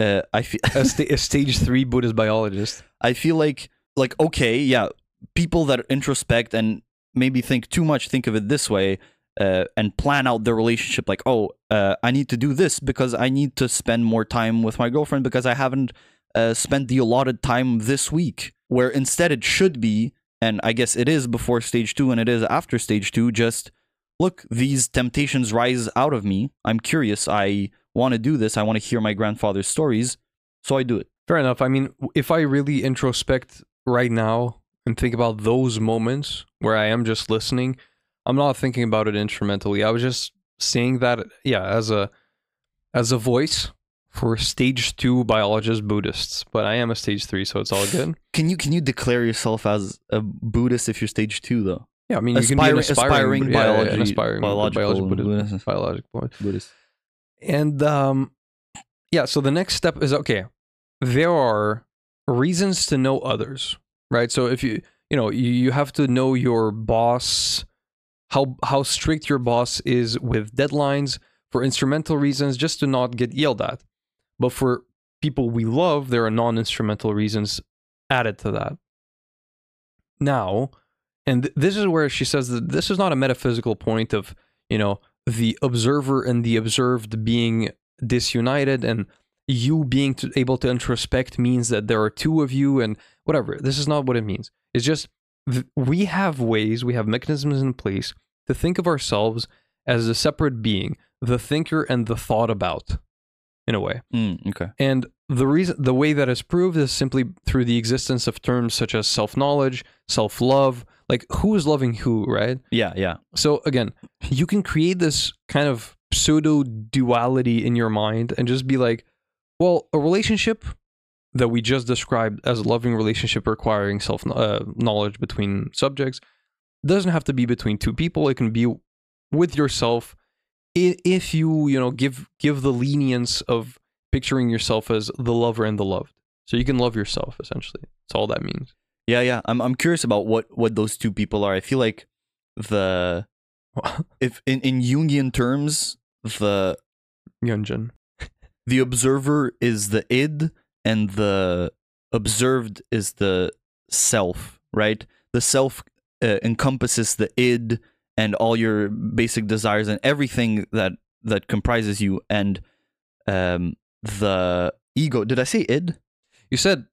Uh, I feel a, [laughs] sta- a stage three buddhist biologist I feel like like okay, yeah, people that introspect and maybe think too much think of it this way uh, and plan out their relationship like, oh, uh, I need to do this because I need to spend more time with my girlfriend because I haven't uh, spent the allotted time this week. Where instead it should be, and I guess it is before stage two and it is after stage two, just look, these temptations rise out of me. I'm curious. I want to do this. I want to hear my grandfather's stories. So I do it. Fair enough. I mean, if I really introspect right now and think about those moments where I am just listening, I'm not thinking about it instrumentally. I was just seeing that, yeah, as a as a voice for stage two biologist Buddhists. But I am a stage three, so it's all good. [laughs] Can you can you declare yourself as a Buddhist if you're stage two though? Yeah, I mean, you can be an Aspiring- aspiring, aspiring yeah, yeah, biology- aspiring biological Buddhist. biological Buddhist. And um yeah, so the next step is okay. There are reasons to know others, right? So if you you know, you, you have to know your boss how how strict your boss is with deadlines for instrumental reasons just to not get yelled at. But for people we love, there are non-instrumental reasons added to that. Now, and th- this is where she says that this is not a metaphysical point of, you know, the observer and the observed being disunited and you being to, able to introspect means that there are two of you and whatever. This is not what it means. It's just th- we have ways, we have mechanisms in place to think of ourselves as a separate being, the thinker and the thought about, in a way. Mm, okay. And the reason, the way that is proved is simply through the existence of terms such as self-knowledge, self-love. Like who is loving who, right? Yeah, yeah. So again, you can create this kind of pseudo duality in your mind and just be like, well, a relationship that we just described as a loving relationship requiring self uh, knowledge between subjects doesn't have to be between two people. It can be with yourself if you you know give give the lenience of picturing yourself as the lover and the loved. So you can love yourself essentially. That's all that means. Yeah, yeah. I'm I'm curious about what what those two people are. I feel like the [laughs] if in in Jungian terms, the Yunjin. [laughs] the observer is the id and the observed is the self, right? The self uh, encompasses the id and all your basic desires and everything that that comprises you and um the ego. Did I say id? You said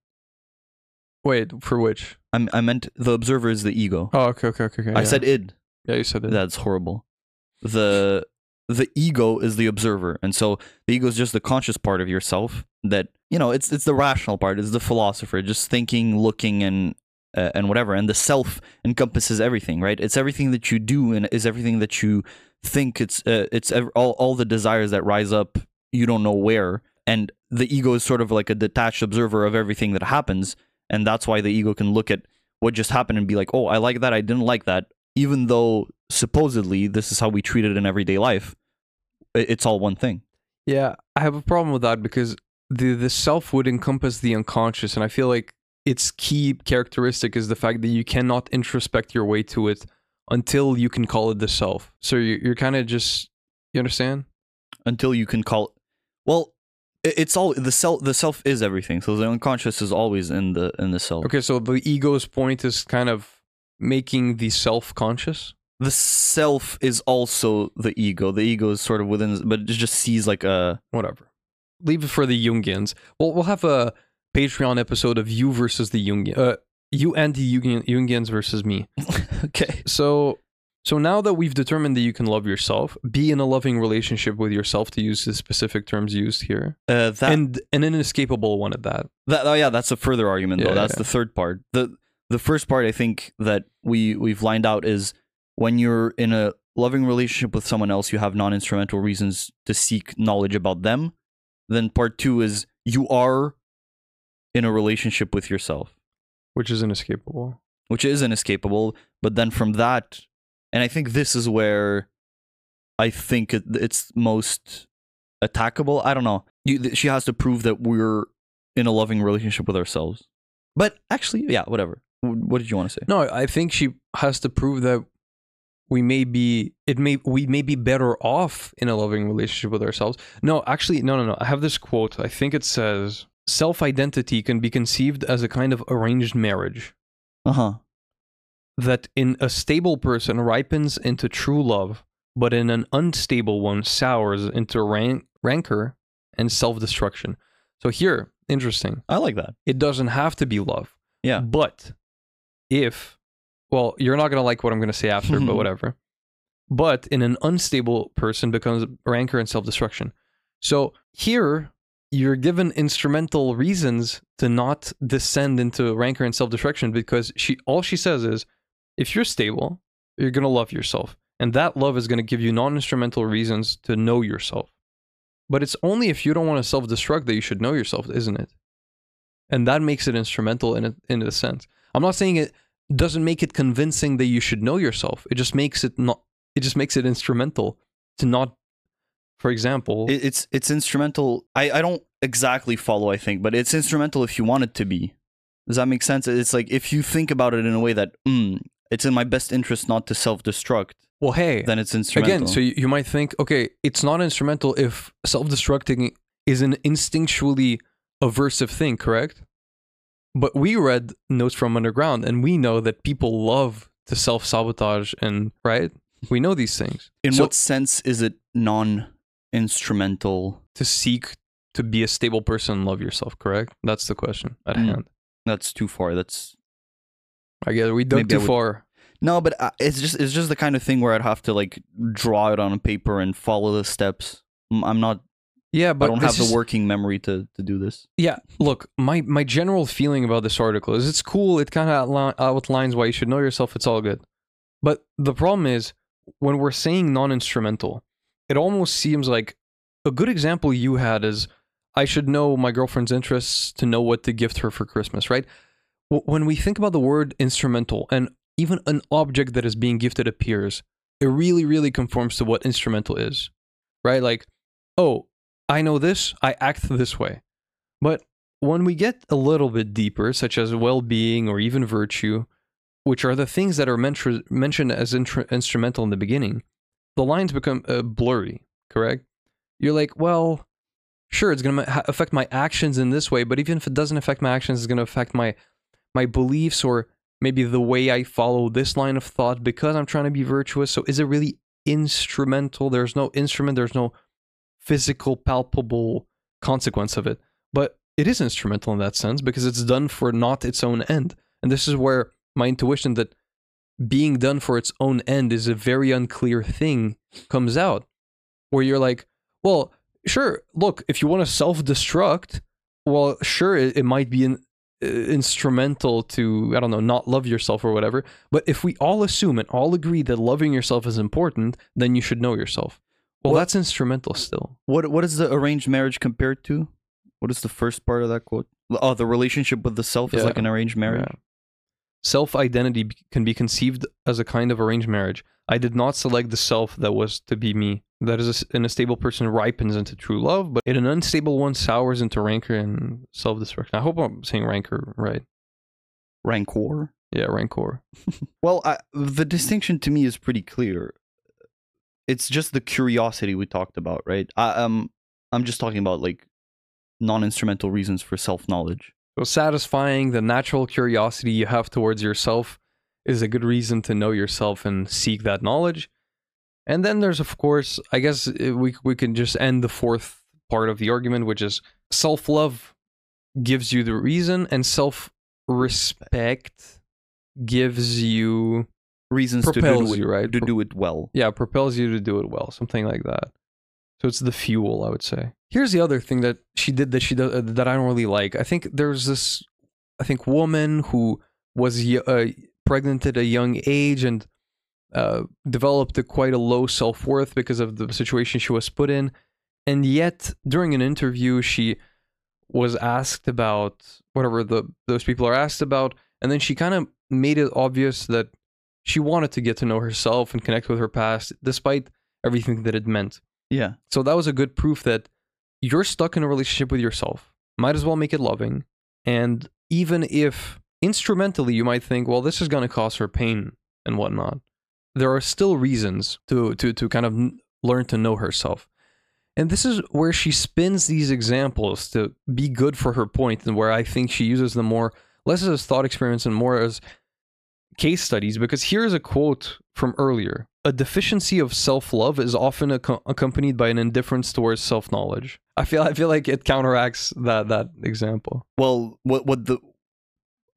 wait for which? I'm, I meant the observer is the ego. Oh, okay, okay, okay. okay I yeah. said id. yeah, you said it. That's horrible. The the ego is the observer, and so the ego is just the conscious part of yourself. That you know, it's it's the rational part. It's the philosopher, just thinking, looking, and uh, and whatever. And the self encompasses everything, right? It's everything that you do, and is everything that you think. It's uh, it's all all the desires that rise up. You don't know where, and the ego is sort of like a detached observer of everything that happens, and that's why the ego can look at what just happened and be like, oh, I like that, I didn't like that, even though supposedly this is how we treat it in everyday life. It's all one thing. Yeah, I have a problem with that because the the self would encompass the unconscious, and I feel like its key characteristic is the fact that you cannot introspect your way to it until you can call it the self. So you're, you're kind of just you understand? Until you can call well, it's all the self. The self is everything. So the unconscious is always in the in the self. Okay, so the ego's point is kind of making the self conscious. The self is also the ego. The ego is sort of within, but it just sees like a. Whatever. Leave it for the Jungians. Well, we'll have a Patreon episode of you versus the Jungian. Uh, you and the Jungian, Jungians versus me. [laughs] okay. So so now that we've determined that you can love yourself, be in a loving relationship with yourself to use the specific terms used here. Uh, that and an inescapable one at that. That oh yeah, that's a further argument though. Yeah, that's yeah. the third part. The the first part I think that we we've lined out is when you're in a loving relationship with someone else, you have non-instrumental reasons to seek knowledge about them. Then part 2 is you are in a relationship with yourself, Which is inescapable. which is inescapable, but then from that and I think this is where I think it, it's most attackable. I don't know. You, th- she has to prove that we're in a loving relationship with ourselves. But actually, yeah, whatever. What did you want to say? No, I think she has to prove that we may be it may we may be better off in a loving relationship with ourselves. No, actually, no, no, no. I have this quote. I think it says self-identity can be conceived as a kind of arranged marriage. Uh huh. that in a stable person ripens into true love, but in an unstable one sours into rank, rancor and self destruction. So here, interesting. I like that. It doesn't have to be love. Yeah. But if, well, you're not going to like what I'm going to say after, but [laughs] whatever. But in an unstable person becomes rancor and self destruction. So here, you're given instrumental reasons to not descend into rancor and self destruction because she all she says is if you're stable, you're going to love yourself. And that love is going to give you non instrumental reasons to know yourself. But it's only if you don't want to self destruct that you should know yourself, isn't it? And that makes it instrumental in a, in a sense. I'm not saying it doesn't make it convincing that you should know yourself. It just makes it not, it just makes it instrumental to not, for example, It, it's it's instrumental. I I don't exactly follow. I think, but it's instrumental if you want it to be. Does that make sense? It's like if you think about it in a way that mm, it's in my best interest not to self destruct, well, hey, then it's instrumental. Again, so you, you might think, okay, it's not instrumental if self-destructing is an instinctually aversive thing, correct? But we read notes from underground, and we know that people love to self-sabotage, and right, we know these things. in so what sense is it non-instrumental? to seek to be a stable person and love yourself, correct? That's the question at Mm. hand. That's too far. That's I guess we dug too would- far. no, but uh, it's just it's just the kind of thing where I'd have to like draw it on a paper and follow the steps. I'm not. Yeah, but I don't have the is- working memory to to do this. Yeah, look, my my general feeling about this article is it's cool. It kind of outli- outlines why you should know yourself. It's all good. But the problem is when we're saying non-instrumental, it almost seems like a good example you had is I should know my girlfriend's interests to know what to gift her for Christmas, right? When we think about the word instrumental and even an object that is being gifted appears, it really, really conforms to what instrumental is, right? Like, oh, I know this, I act this way. But when we get a little bit deeper, such as well being or even virtue, which are the things that are mentioned as instrumental in the beginning, the lines become uh, blurry, correct? You're like, well, sure, it's going to affect my actions in this way, but even if it doesn't affect my actions, it's going to affect my my beliefs or maybe the way I follow this line of thought because I'm trying to be virtuous. So is it really instrumental? There's no instrument, there's no physical, palpable consequence of it. But it is instrumental in that sense because it's done for not its own end. And this is where my intuition that being done for its own end is a very unclear thing comes out. Where you're like, well, sure, look, if you want to self destruct, well, sure, it, it might be in, uh, instrumental to, I don't know, not love yourself or whatever. But if we all assume and all agree that loving yourself is important, then you should know yourself. Well, What- that's instrumental still. What what is the arranged marriage compared to? What is the first part of that quote? Oh, the relationship with the self is like an arranged marriage. Self identity can be conceived as a kind of arranged marriage. I did not select the self that was to be me. That is, a s in a stable person ripens into true love, but in an unstable one sours into rancor and self destruction. I hope I'm saying rancor right. Rancor. Yeah, rancor. [laughs] Well, I, the distinction to me is pretty clear. It's just the curiosity we talked about, right? I, um, I'm just talking about like non-instrumental reasons for self-knowledge. So satisfying the natural curiosity you have towards yourself is a good reason to know yourself and seek that knowledge. And then there's of course, I guess uh, we we can just end the fourth part of the argument, which is self-love gives you the reason and self-respect gives you Reasons to do it, you, right? to do it well. yeah, propels you to do it well, something like that. So it's the fuel, I would say. Here's the other thing that she did that she does uh, that I don't really like. I think there's this, I think woman who was uh, pregnant at a young age and uh, developed a quite a low self worth because of the situation she was put in, and yet during an interview she was asked about whatever the those people are asked about, and then she kind of made it obvious that she wanted to get to know herself and connect with her past, despite everything that it meant. Yeah. So that was a good proof that you're stuck in a relationship with yourself. Might as well make it loving. And even if instrumentally you might think, well, this is going to cause her pain and whatnot, there are still reasons to, to, to kind of learn to know herself. And this is where she spins these examples to be good for her point, and where I think she uses them more, less as thought experiments and more as case studies. Because here's a quote from earlier A deficiency of self love is often acco- accompanied by an indifference towards self knowledge. I feel, I feel like it counteracts that, that example. Well, what what the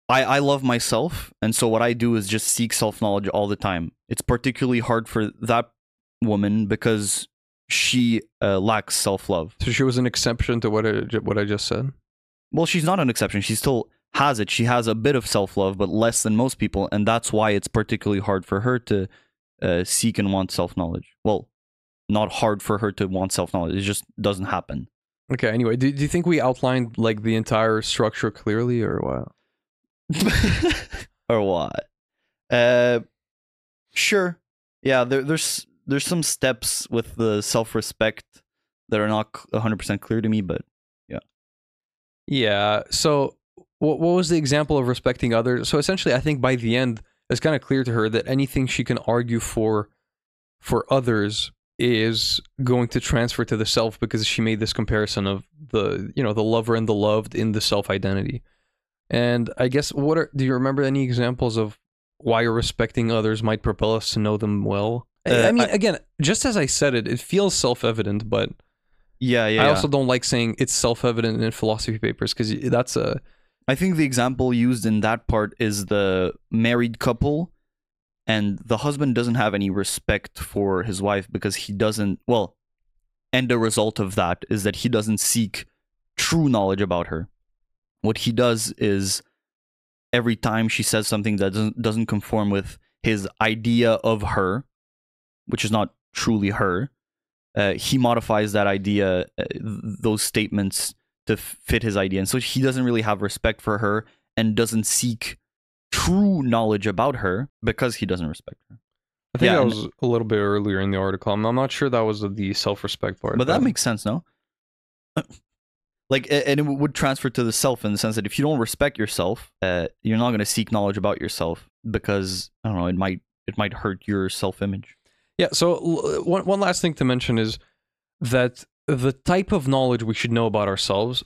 I I love myself, and so what I do is just seek self knowledge all the time. It's particularly hard for that woman because she uh, lacks self love. So she was an exception to what I, what I just said. Well, she's not an exception. She's still has it. She has a bit of self love, but less than most people, and that's why it's particularly hard for her to uh, seek and want self knowledge. Well, not hard for her to want self knowledge. It just doesn't happen. Okay, anyway, do, do you think we outlined like the entire structure clearly or what? [laughs] or what? Uh, sure. Yeah, there, there's there's some steps with the self respect that are not one hundred percent clear to me, but Yeah. Yeah. So, what what was the example of respecting others? So essentially, I think by the end, it's kind of clear to her that anything she can argue for for others is going to transfer to the self because she made this comparison of the you know the lover and the loved in the self identity. And I guess what are do you remember any examples of why respecting others might propel us to know them well? I- Uh, I mean, I- again, just as I said it, it feels self evident, but yeah, yeah. I yeah. also don't like saying it's self-evident in philosophy papers because that's a I think the example used in that part is the married couple, and the husband doesn't have any respect for his wife because he doesn't. Well, and the result of that is that he doesn't seek true knowledge about her. What he does is every time she says something that doesn't doesn't conform with his idea of her, which is not truly her, uh, he modifies that idea, uh, those statements to fit his idea, and so he doesn't really have respect for her and doesn't seek true knowledge about her because he doesn't respect her. I think Yeah, that was a little bit earlier in the article. I'm, I'm not sure that was the self-respect part. But that makes sense, no? [coughs] like, and it would transfer to the self in the sense that if you don't respect yourself, uh, you're not going to seek knowledge about yourself because I don't know, it might it might hurt your self-image. Yeah. So l- one one last thing to mention is that the type of knowledge we should know about ourselves.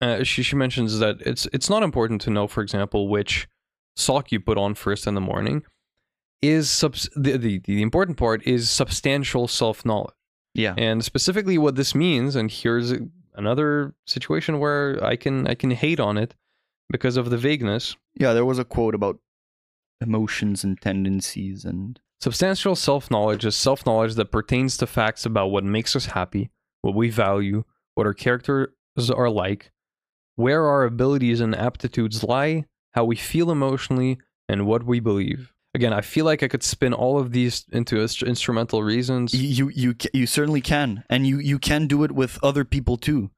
Uh, she she mentions that it's it's not important to know, for example, which sock you put on first in the morning. Is subs- the, the the important part is substantial self knowledge, Yeah, and specifically what this means. And here's another situation where I can I can hate on it because of the vagueness. yeah. There was a quote about emotions and tendencies, and Substantial self knowledge is self knowledge that pertains to facts about what makes us happy, what we value, what our characters are like, where our abilities and aptitudes lie, how we feel emotionally, and what we believe. Again, I feel like I could spin all of these into instru- instrumental reasons. you you you, you certainly can, and you you can do it with other people too,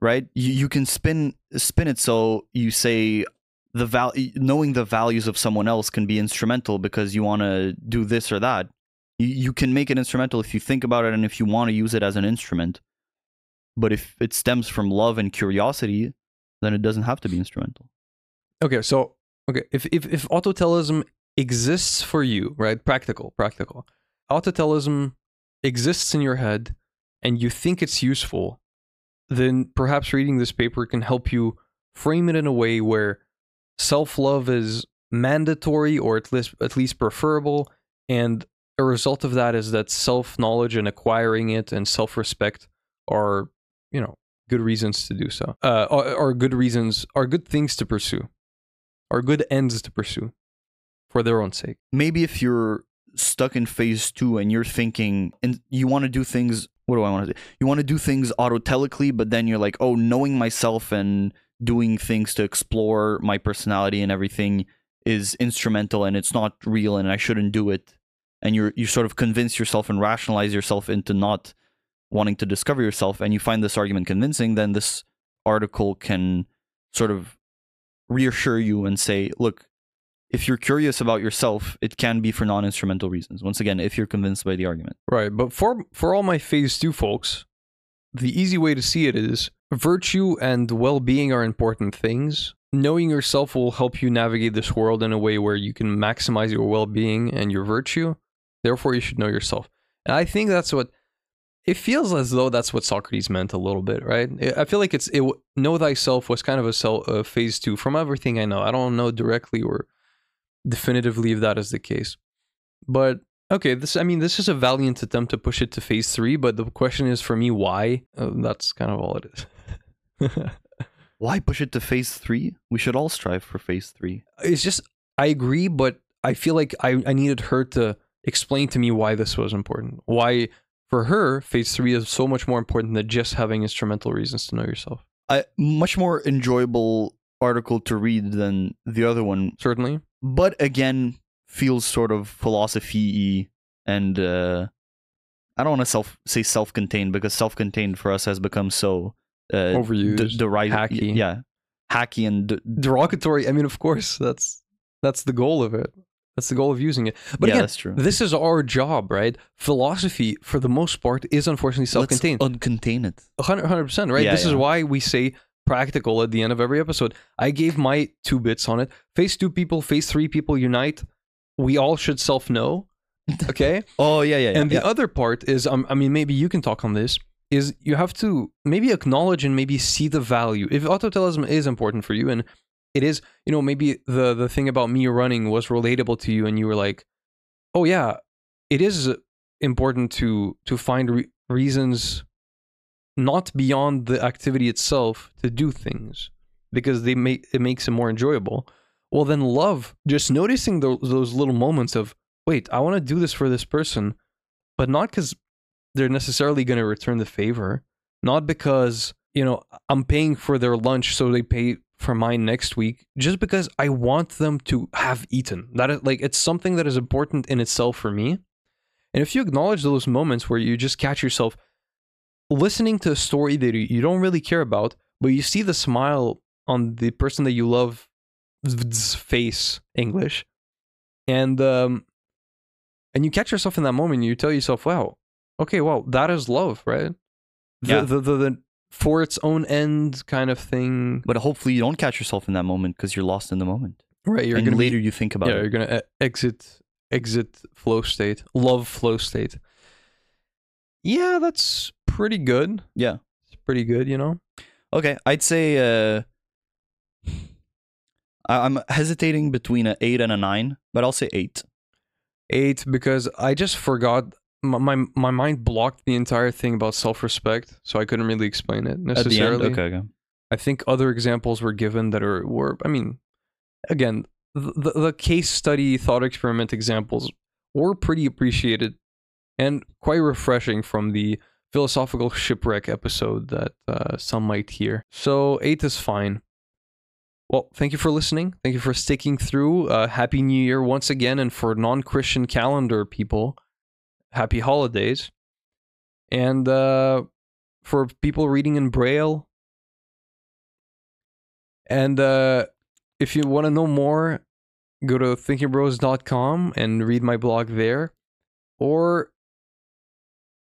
right? You you can spin spin it so you say the val knowing the values of someone else can be instrumental because you want to do this or that. You can make it instrumental if you think about it and if you want to use it as an instrument. But if it stems from love and curiosity, then it doesn't have to be instrumental. Okay, so okay, if if if autotelism exists for you, right? Practical, practical. Autotelism exists in your head and you think it's useful, then perhaps reading this paper can help you frame it in a way where self-love is mandatory or at least at least preferable and a result of that is that self-knowledge and acquiring it and self-respect are, you know, good reasons to do so. Uh are, are good reasons are good things to pursue are good ends to pursue for their own sake. maybe if you're stuck in phase two and you're thinking and you want to do things what do i want to do you want to do things autotelically but then you're like oh knowing myself and doing things to explore my personality and everything is instrumental and it's not real and i shouldn't do it and you're you sort of convince yourself and rationalize yourself into not wanting to discover yourself and you find this argument convincing then this article can sort of reassure you and say look if you're curious about yourself, it can be for non-instrumental reasons. Once again, if you're convinced by the argument. Right, but for for all my phase 2 folks, the easy way to see it is virtue and well-being are important things. Knowing yourself will help you navigate this world in a way where you can maximize your well-being and your virtue. Therefore, you should know yourself. And I think that's what it feels as though that's what Socrates meant a little bit, right? I- feel like it's it know thyself was kind of a self, uh, phase 2 from everything I know. I don't know directly or definitively if that is the case. But okay, this I mean this is a valiant attempt to push it to phase 3, but the question is for me why? Uh, that's kind of all it is. [laughs] Why push it to phase three? We should all strive for phase three. it's just I agree, but I feel like I, I needed her to explain to me why this was important. Why for her, phase three is so much more important than just having instrumental reasons to know yourself. A much more enjoyable article to read than the other one, Certainly. but again, feels sort of philosophy and uh, I don't want to self say self-contained because self-contained for us has become so uh, Overused, d- derived, hacky. yeah, hacky and d- Derogatory. I mean, of course, that's that's the goal of it. That's the goal of using it. But yeah, again, that's true. this is our job, right? Philosophy, for the most part, is unfortunately self-contained. Let's uncontain it. A hundred hundred percent, right? Yeah, this is why we say practical at the end of every episode. I gave my two bits on it. Phase two people, phase three people unite. We all should self know. [laughs] Okay. Oh yeah, yeah, yeah. and the yeah. other part is, um, I mean, maybe you can talk on this. Is you have to maybe acknowledge and maybe see the value. If autotelism is important for you, and it is, you know, maybe the the thing about me running was relatable to you, and you were like, oh yeah, it is important to to find re- reasons not beyond the activity itself to do things because they make it makes it more enjoyable. Well, then love just noticing those those little moments of wait, I want to do this for this person, but not because they're necessarily going to return the favor, not because you know I'm paying for their lunch so they pay for mine next week, just because I want them to have eaten. That is like it's something that is important in itself for me. And if you acknowledge those moments where you just catch yourself listening to a story that you don't really care about, but you see the smile on the person that you love face English, and um, and you catch yourself in that moment, you tell yourself, "Wow, okay, well, that is love, right?" The, Yeah. the, the, the for its own end kind of thing, But hopefully you don't catch yourself in that moment because you're lost in the moment. right? You're and gonna be- later you think about yeah, it. you're gonna exit exit flow state, love flow state. Yeah, that's pretty good. Yeah. It's pretty good, you know. Okay, I'd say uh, I'm hesitating between an eight and a nine, but I'll say eight. Eight because I just forgot. My, my mind blocked the entire thing about self respect, so I couldn't really explain it At the end, necessarily. okay, okay. I think other examples were given that are were. I mean, again, the the, the case study thought experiment examples were pretty appreciated and quite refreshing from the philosophical shipwreck episode that uh, some might hear. So eight is fine. Well, thank you for listening. Thank you for sticking through. Uh, happy New Year once again, and for non-Christian calendar people, happy holidays. And uh, for people reading in Braille, and uh, if you want to know more, go to thinkinbros.com and read my blog there. Or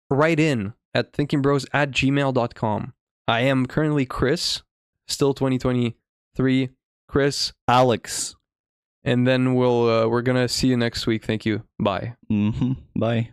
write in at thinkinbros at gmail.com. I am currently Chris, still 2023. Chris, Alex. and then we'll uh, we're gonna see you next week. Thank you. Bye. hmm Bye.